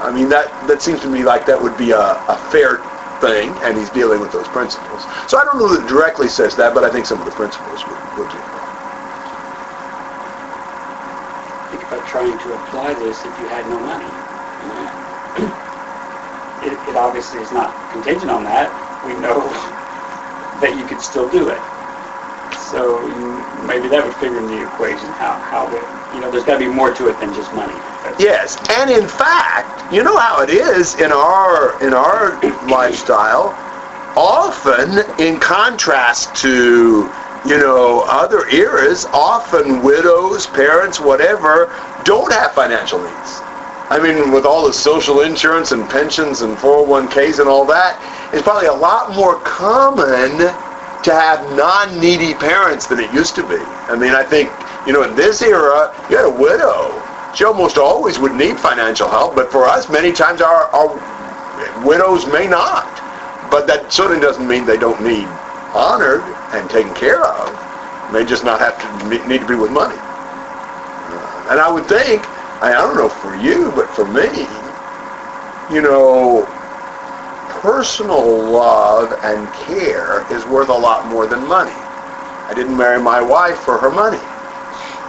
I mean that that seems to me like that would be a, a fair thing, and he's dealing with those principles. So I don't know that it directly says that, but I think some of the principles would, would do. Think about trying to apply this if you had no money. it, it obviously is not contingent on that. We know that you could still do it. So maybe that would figure in the equation, how, how, you know, there's got to be more to it than just money. That's- Yes, and in fact, you know how it is in our in our lifestyle. Often, in contrast to you know other eras, often widows, parents, whatever, don't have financial needs. I mean, with all the social insurance and pensions and 401ks and all that, it's probably a lot more common to have non-needy parents than it used to be. I mean, I think, you know, in this era, you had a widow. She almost always would need financial help, but for us, many times our, our widows may not. But that certainly doesn't mean they don't need honored and taken care of. They just not have to need to be with money. And I would think, I don't know for you, but for me, you know, personal love and care is worth a lot more than money. I didn't marry my wife for her money,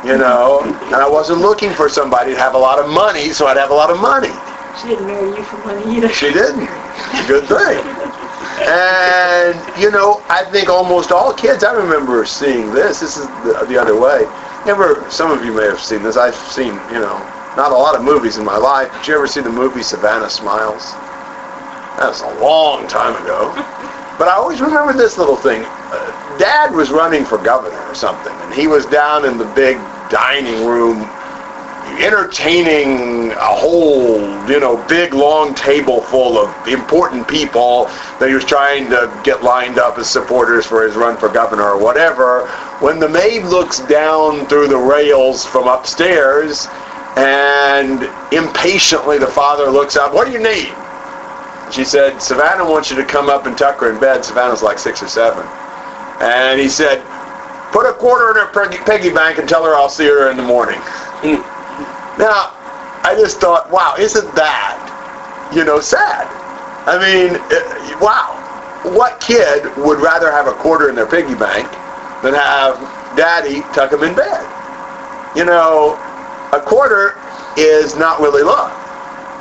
you know, and I wasn't looking for somebody to have a lot of money, so I'd have a lot of money. She didn't marry you for money either. She didn't. Good thing. And, you know, I think almost all kids, I remember seeing this. This is the, the other way. Ever, some of you may have seen this. I've seen, you know, not a lot of movies in my life. Did you ever see the movie Savannah Smiles? That was a long time ago. But I always remember this little thing. Uh, Dad was running for governor or something, and he was down in the big dining room entertaining a whole, you know, big long table full of important people that he was trying to get lined up as supporters for his run for governor or whatever. When the maid looks down through the rails from upstairs and impatiently the father looks up, what do you need? She said, Savannah wants you to come up and tuck her in bed. Savannah's like six or seven. And he said, put a quarter in her piggy, bank and tell her I'll see her in the morning. Now, I just thought, wow, isn't that, you know, sad? I mean, uh, wow. What kid would rather have a quarter in their piggy bank than have daddy tuck them in bed? You know, a quarter is not really love.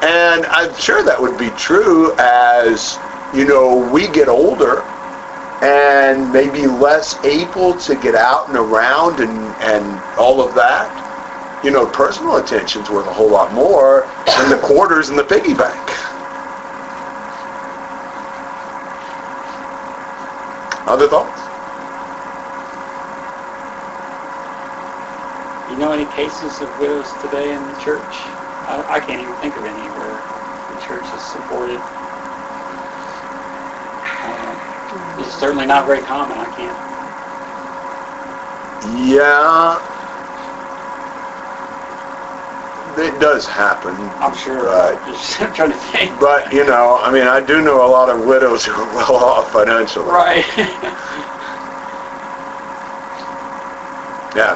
And I'm sure that would be true as, you know, we get older and maybe less able to get out and around and, and all of that you know, personal attention's worth a whole lot more than the quarters in the piggy bank. Other thoughts? You know any cases of widows today in the church? I, I can't even think of any where the church has supported. Uh, it's certainly not very common. I can't. Yeah. It does happen. I'm sure. Right. Just I'm trying to think. But, you know, I mean, I do know a lot of widows who are well off financially. Right. Yeah.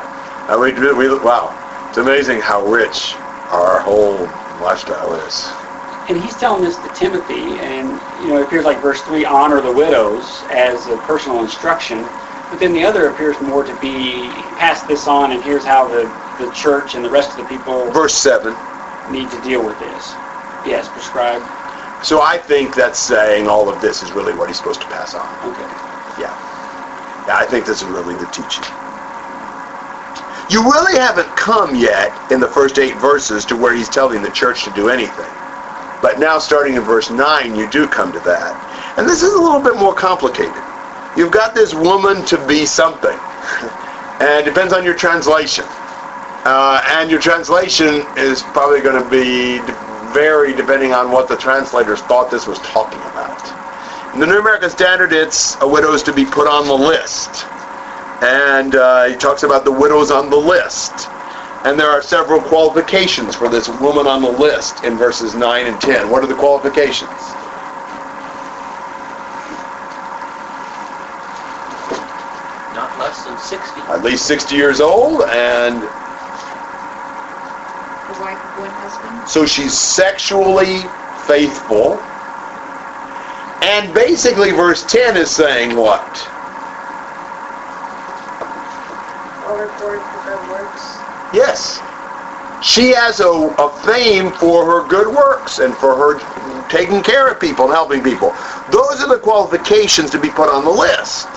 And we, we, wow. It's amazing how rich our whole lifestyle is. And he's telling this to Timothy, and you know, it appears like verse three, honor the widows as a personal instruction. But then the other appears more to be pass this on, and here's how the, the church and the rest of the people Verse 7. need to deal with this. Yes, prescribed. So I think that's saying all of this is really what he's supposed to pass on. Okay. Yeah. Yeah, I think this is really the teaching. You really haven't come yet in the first eight verses to where he's telling the church to do anything. But now starting in verse 9, you do come to that. And this is a little bit more complicated. You've got this woman to be something. and it depends on your translation. Uh, and your translation is probably going to be vary depending on what the translators thought this was talking about. In the New American Standard, it's a widow is to be put on the list. And uh, he talks about the widows on the list. And there are several qualifications for this woman on the list in verses 9 and 10. What are the qualifications? Not less than 60. At least 60 years old, and The wife of one husband. so she's sexually faithful. And basically, verse 10 is saying what? All reported for good works. Yes. she has a, a fame for her good works and for her taking care of people and helping people. Those are the qualifications to be put on the list.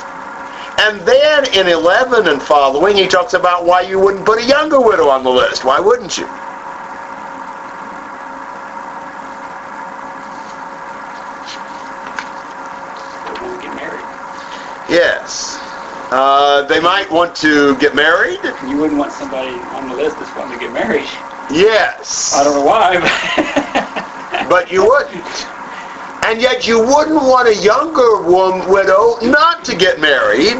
And then in 11 and following, he talks about why you wouldn't put a younger widow on the list. Why wouldn't you? They want to get married. Yes. Uh, they might want to get married. You wouldn't want somebody on the list that's wanting to get married. Yes. I don't know why, but But you wouldn't. And yet you wouldn't want a younger woman, widow not to get married,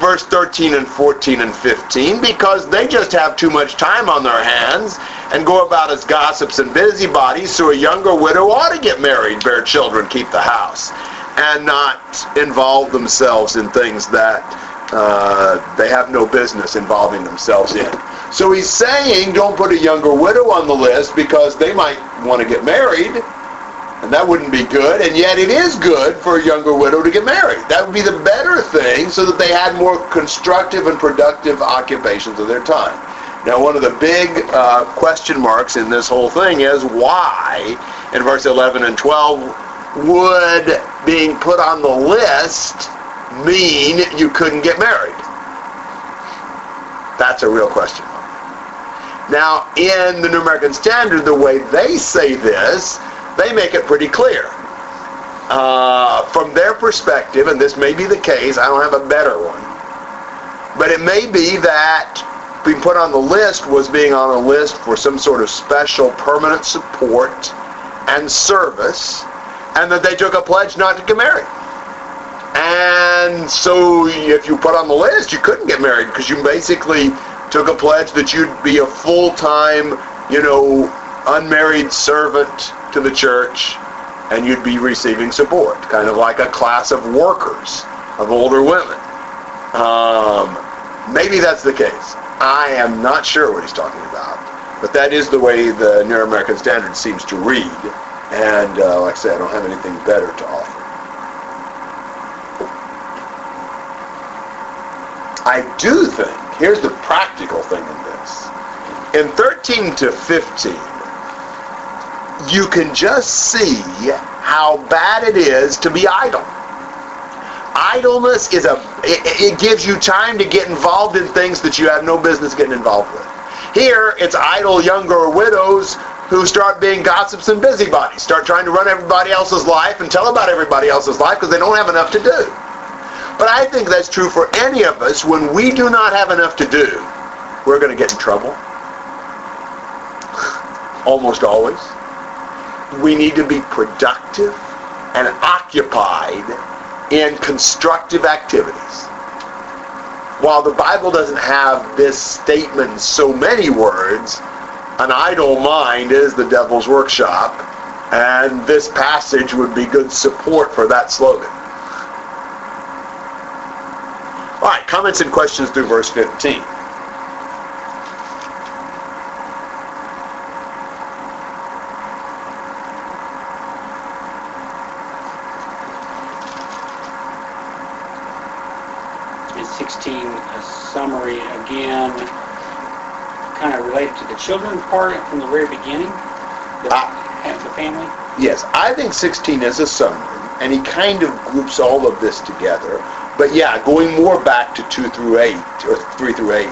verse 13 and 14 and 15, because they just have too much time on their hands and go about as gossips and busybodies, so a younger widow ought to get married, bear children, keep the house, and not involve themselves in things that uh, they have no business involving themselves in. So he's saying don't put a younger widow on the list because they might want to get married, and that wouldn't be good. And yet it is good for a younger widow to get married. That would be the better thing so that they had more constructive and productive occupations of their time. Now, one of the big uh, question marks in this whole thing is why, in verse 11 and 12, would being put on the list mean you couldn't get married? That's a real question. Now, in the New American Standard, the way they say this, they make it pretty clear. Uh, from their perspective, and this may be the case, I don't have a better one, but it may be that being put on the list was being on a list for some sort of special permanent support and service, and that they took a pledge not to get married. And so if you put on the list, you couldn't get married because you basically took a pledge that you'd be a full-time, you know, unmarried servant to the church and you'd be receiving support, kind of like a class of workers, of older women. Um, maybe that's the case. I am not sure what he's talking about, but that is the way the New American Standard seems to read. And uh, like I say, I don't have anything better to offer. I do think, here's the practical thing in this. In 13 to 15, you can just see how bad it is to be idle. Idleness is a, it, it gives you time to get involved in things that you have no business getting involved with. Here, it's idle younger widows who start being gossips and busybodies, start trying to run everybody else's life and tell about everybody else's life because they don't have enough to do. But I think that's true for any of us. When we do not have enough to do, we're going to get in trouble. Almost always. We need to be productive and occupied in constructive activities. While the Bible doesn't have this statement in so many words, an idle mind is the devil's workshop, and this passage would be good support for that slogan. All right, comments and questions through verse 15. in 16, a summary again, kind of related to the children part from the very beginning, the, Ah. the family. Yes, I think 16 is a summary, and he kind of groups all of this together. But yeah, going more back to 2 through 8, or 3 through 8.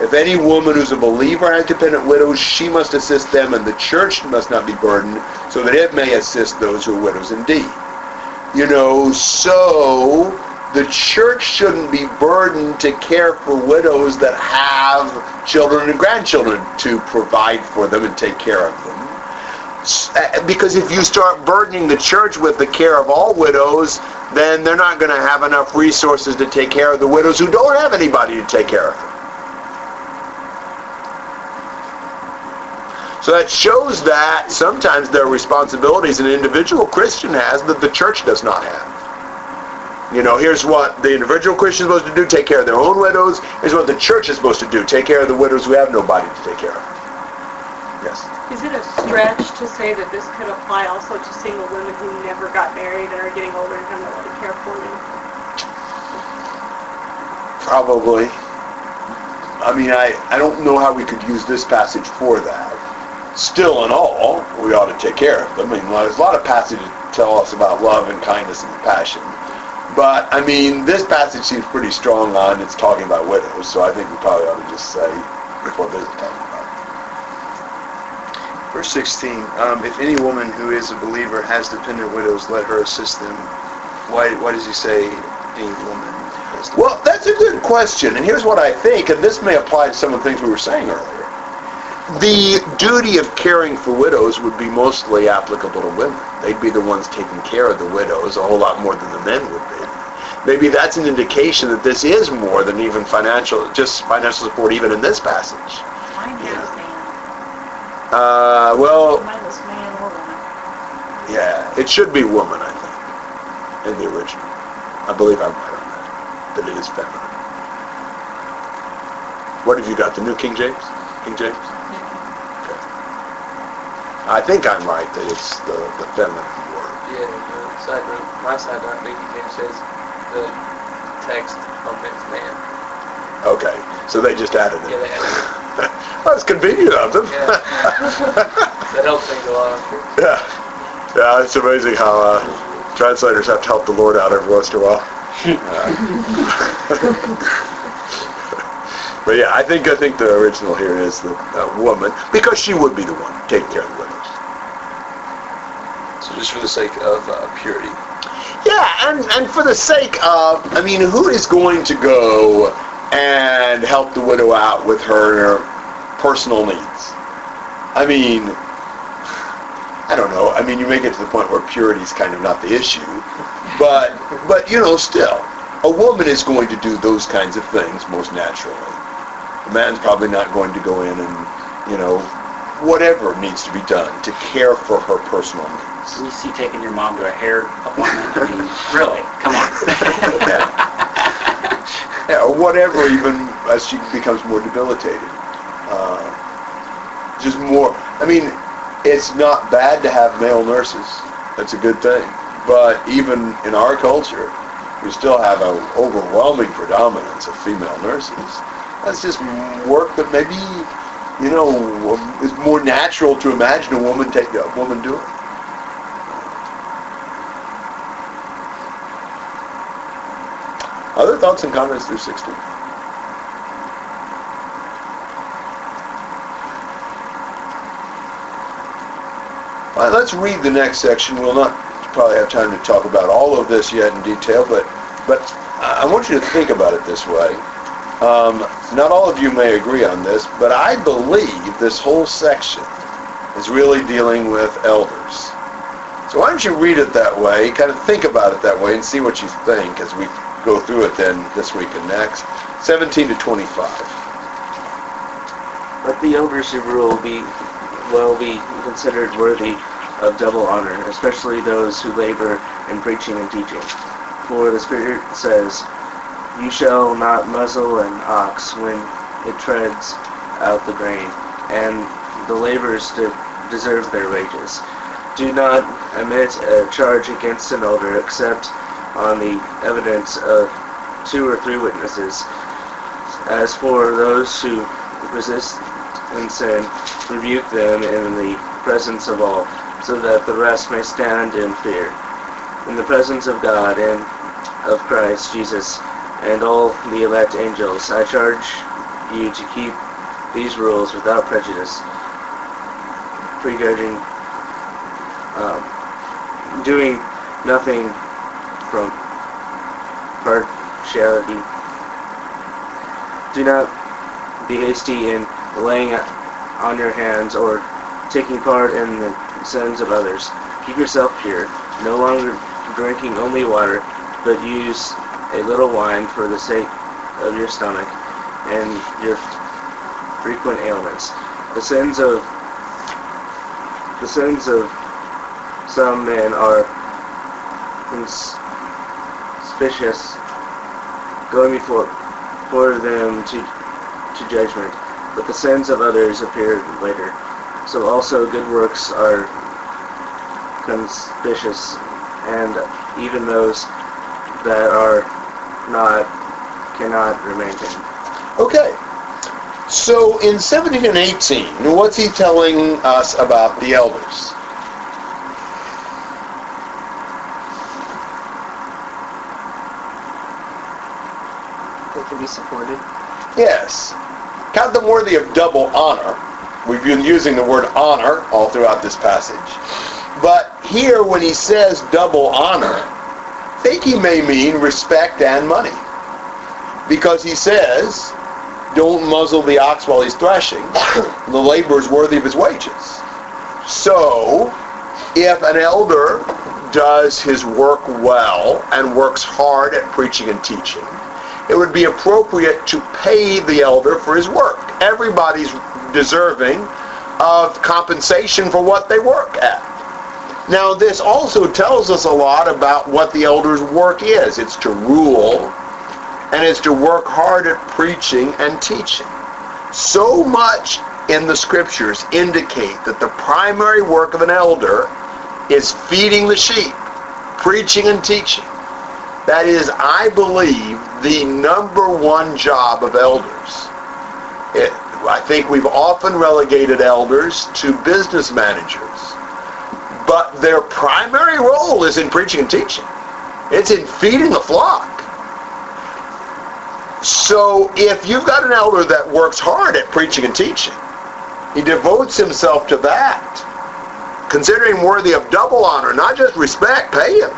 If any woman who's a believer has dependent widows, she must assist them, and the church must not be burdened, so that it may assist those who are widows indeed. You know, so the church shouldn't be burdened to care for widows that have children and grandchildren to provide for them and take care of them. Uh, Because if you start burdening the church with the care of all widows, then they're not going to have enough resources to take care of the widows who don't have anybody to take care of them. So that shows that sometimes there are responsibilities an individual Christian has that the church does not have. You know, here's what the individual Christian is supposed to do, take care of their own widows. Here's what the church is supposed to do, take care of the widows who have nobody to take care of. Yes. Is it a stretch to say that this could apply also to single women who never got married and are getting older and have no one to care for them? Probably. I mean, I, I don't know how we could use this passage for that. still in all, we ought to take care of them. I mean, there's a lot of passages that tell us about love and kindness and compassion. But, I mean, this passage seems pretty strong on it's talking about widows, so I think we probably ought to just say what talking about. Verse 16, um, if any woman who is a believer has dependent widows, let her assist them. Why, why does he say any woman? has Well, that's a good question, and here's what I think, and this may apply to some of the things we were saying earlier. The duty of caring for widows would be mostly applicable to women. They'd be the ones taking care of the widows a whole lot more than the men would be. Maybe that's an indication that this is more than even financial, just financial support even in this passage. Mine has man. Uh, well, Mine was man or woman. yeah, it should be woman, I think, in the original. I believe I'm right on that, that it is feminine. What have you got, the New King James? King James? Okay. I think I'm right that it's the, the feminine word. Yeah, the side note, my side note, King James says the text omits man. Okay, so they just added Yeah, it. they added That's convenient of them. Yeah. That helps things a lot, Yeah, yeah, it's amazing how uh, translators have to help the Lord out every once in a while. Uh, but yeah, I think I think the original here is the uh, woman because she would be the one taking care of the widows. So just for the sake of uh, purity. Yeah, and and for the sake of, I mean, who is going to go and help the widow out with her personal needs? I mean, I don't know. I mean, you may get to the point where purity is kind of not the issue, but but you know, still, a woman is going to do those kinds of things most naturally. A man's probably not going to go in and you know whatever needs to be done to care for her personal needs. You see taking your mom to a hair appointment. I mean, really, come on. Yeah, or whatever, even as she becomes more debilitated. Uh, just more, I mean, it's not bad to have male nurses. That's a good thing. But even in our culture, we still have an overwhelming predominance of female nurses. That's just work that maybe, you know, is more natural to imagine a woman take a woman doing. Other thoughts and comments through 16? All right, let's read the next section. We'll not probably have time to talk about all of this yet in detail, but but I want you to think about it this way. Um, not all of you may agree on this, but I believe this whole section is really dealing with elders. So why don't you read it that way, kind of think about it that way, and see what you think as we go through it then this week and next. 17 to 25. Let the elders who rule be well be considered worthy of double honor, especially those who labor in preaching and teaching. For the Spirit says, You shall not muzzle an ox when it treads out the grain, and the laborers de- deserve their wages. Do not admit a charge against an elder except on the evidence of two or three witnesses. As for those who resist and sin, rebuke them in the presence of all, so that the rest may stand in fear. In the presence of God and of Christ Jesus and all the elect angels, I charge you to keep these rules without prejudice, prejudging, um, doing nothing from partiality. Do not be hasty in laying on your hands or taking part in the sins of others. Keep yourself pure, no longer drinking only water, but use a little wine for the sake of your stomach and your frequent ailments. The sins of the sins of some men are conspicuous, going before for them to to judgment, but the sins of others appear later. So also good works are conspicuous, and even those that are not cannot remain. Okay. So in 17 and 18, what's he telling us about the elders? They can be supported. Yes. Count them worthy of double honor. We've been using the word honor all throughout this passage. But here, when he says double honor, I think he may mean respect and money. Because he says, don't muzzle the ox while he's threshing. the labor is worthy of his wages. So, if an elder does his work well and works hard at preaching and teaching, it would be appropriate to pay the elder for his work. Everybody's deserving of compensation for what they work at. Now, this also tells us a lot about what the elder's work is. It's to rule, and it's to work hard at preaching and teaching. So much in the scriptures indicate that the primary work of an elder is feeding the sheep, preaching and teaching. That is, I believe, the number one job of elders. It, I think we've often relegated elders to business managers. But their primary role is in preaching and teaching. It's in feeding the flock. So if you've got an elder that works hard at preaching and teaching, he devotes himself to that, consider him worthy of double honor, not just respect, pay him.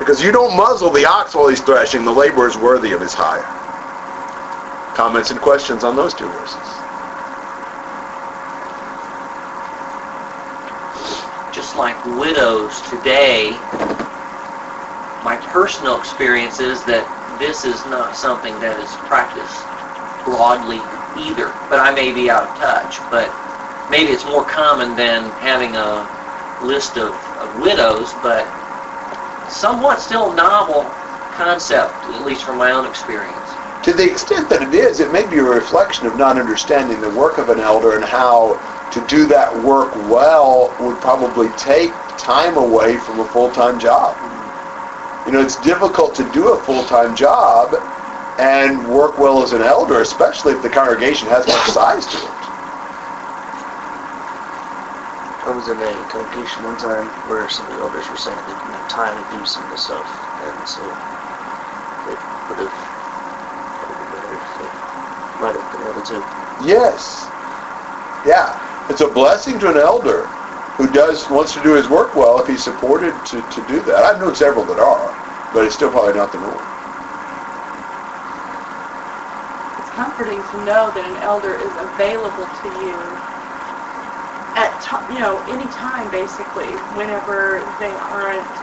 Because you don't muzzle the ox while he's threshing, the laborer is worthy of his hire. Comments and questions on those two verses? just like widows today, my personal experience is that this is not something that is practiced broadly either. But I may be out of touch, but maybe it's more common than having a list of, of widows, but somewhat still novel concept, at least from my own experience. To the extent that it is, it may be a reflection of not understanding the work of an elder and how to do that work well would probably take time away from a full-time job. You know, it's difficult to do a full-time job and work well as an elder, especially if the congregation has much size to it. I was in a congregation one time where some of the elders were saying they didn't have time to do some of the stuff, and so they would have probably been better if they might have been able to. Yes. Yeah. It's a blessing to an elder who does wants to do his work well if he's supported to, to do that. I've known several that are, but it's still probably not the norm. It's comforting to know that an elder is available to you at, ti- you know, any time basically, whenever they aren't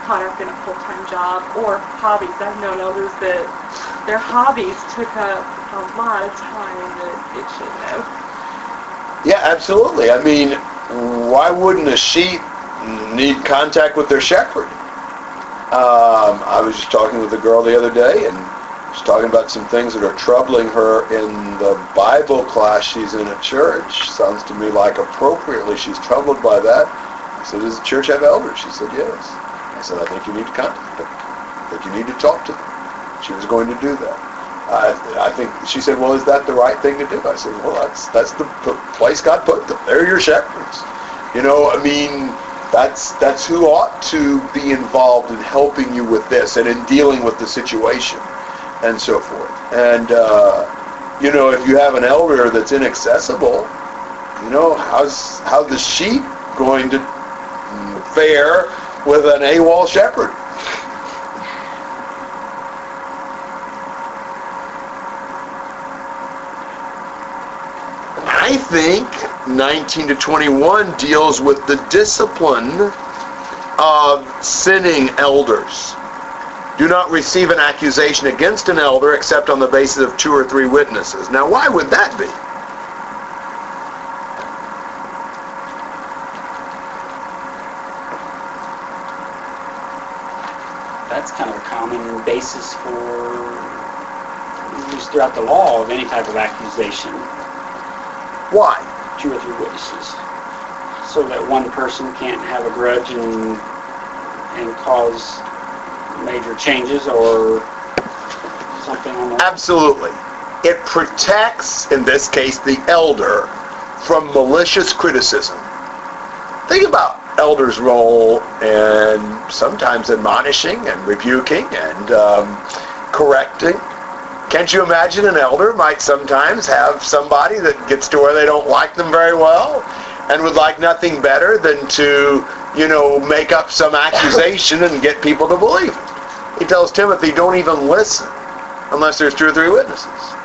caught up in a full-time job or hobbies. I've known elders that their hobbies took up a lot of time that it shouldn't have. Yeah, absolutely. I mean, why wouldn't a sheep need contact with their shepherd? Um, I was just talking with a girl the other day, and she's talking about some things that are troubling her in the Bible class she's in at church. Sounds to me like appropriately she's troubled by that. I said, does the church have elders? She said, yes. I said, I think you need to contact them. I think you need to talk to them. She was going to do that. I, I think she said, "Well, is that the right thing to do?" I said, "Well, that's that's the p- place God put them. They're your shepherds. You know, I mean, that's that's who ought to be involved in helping you with this and in dealing with the situation and so forth. And uh, you know, if you have an elder that's inaccessible, you know, how's how the sheep going to fare with an AWOL shepherd? I think 19 to 21 deals with the discipline of sinning elders. Do not receive an accusation against an elder except on the basis of two or three witnesses. Now, why would that be? That's kind of a common basis for, used throughout the law of any type of accusation, Why? two or three witnesses. So that one person can't have a grudge and, and cause major changes or something on that. Absolutely. it protects, in this case, the elder from malicious criticism. Think about elders' role in sometimes admonishing and rebuking and um, correcting. Can't you imagine an elder might sometimes have somebody that gets to where they don't like them very well and would like nothing better than to, you know, make up some accusation and get people to believe it. He tells Timothy, don't even listen unless there's two or three witnesses.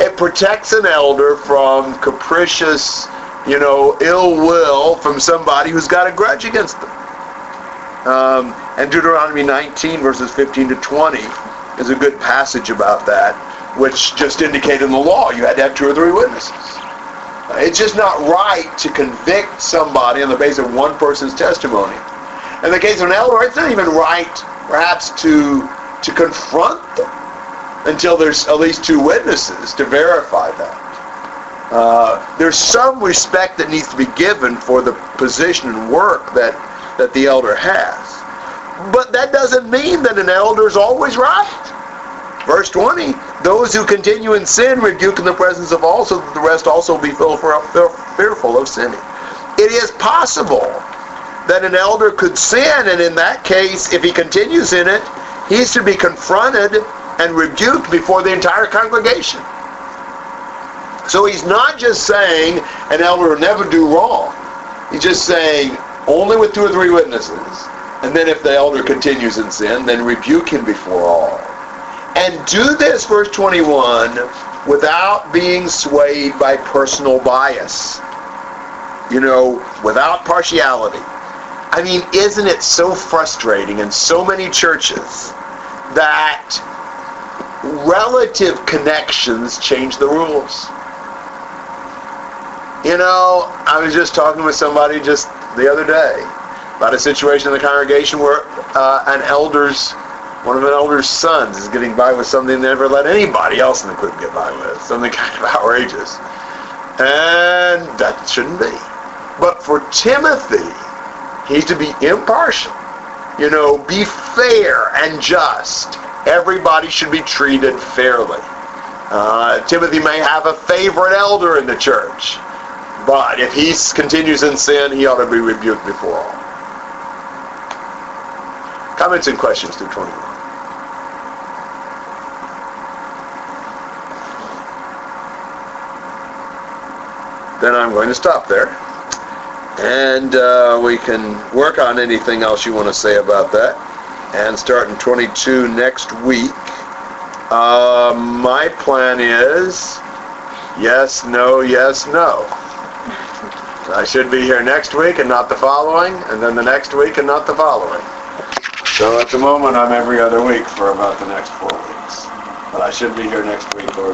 It protects an elder from capricious, you know, ill will from somebody who's got a grudge against them. Um, and Deuteronomy 19, verses 15 to 20, is a good passage about that, which just indicated in the law you had to have two or three witnesses. It's just not right to convict somebody on the basis of one person's testimony. In the case of an elder, it's not even right, perhaps, to to confront them until there's at least two witnesses to verify that. Uh, there's some respect that needs to be given for the position and work that that the elder has. But that doesn't mean that an elder is always right. Verse 20, those who continue in sin rebuke in the presence of all, so that the rest also be fearful of sinning. It is possible that an elder could sin, and in that case, if he continues in it, he's to be confronted and rebuked before the entire congregation. So he's not just saying an elder will never do wrong. He's just saying only with two or three witnesses. And then if the elder continues in sin, then rebuke him before all. And do this, verse 21, without being swayed by personal bias. You know, without partiality. I mean, isn't it so frustrating in so many churches that relative connections change the rules? You know, I was just talking with somebody just the other day about a situation in the congregation where uh, an elder's, one of an elder's sons is getting by with something they never let anybody else in the group get by with, something kind of outrageous. And that shouldn't be. But for Timothy, he's to be impartial. You know, be fair and just. Everybody should be treated fairly. Uh, Timothy may have a favorite elder in the church, but if he continues in sin, he ought to be rebuked before all. Comments and questions through 21. Then I'm going to stop there. And uh, we can work on anything else you want to say about that. And starting 22 next week. Uh, my plan is yes, no, yes, no. I should be here next week and not the following, and then the next week and not the following. So at the moment, I'm every other week for about the next four weeks. But I should be here next week or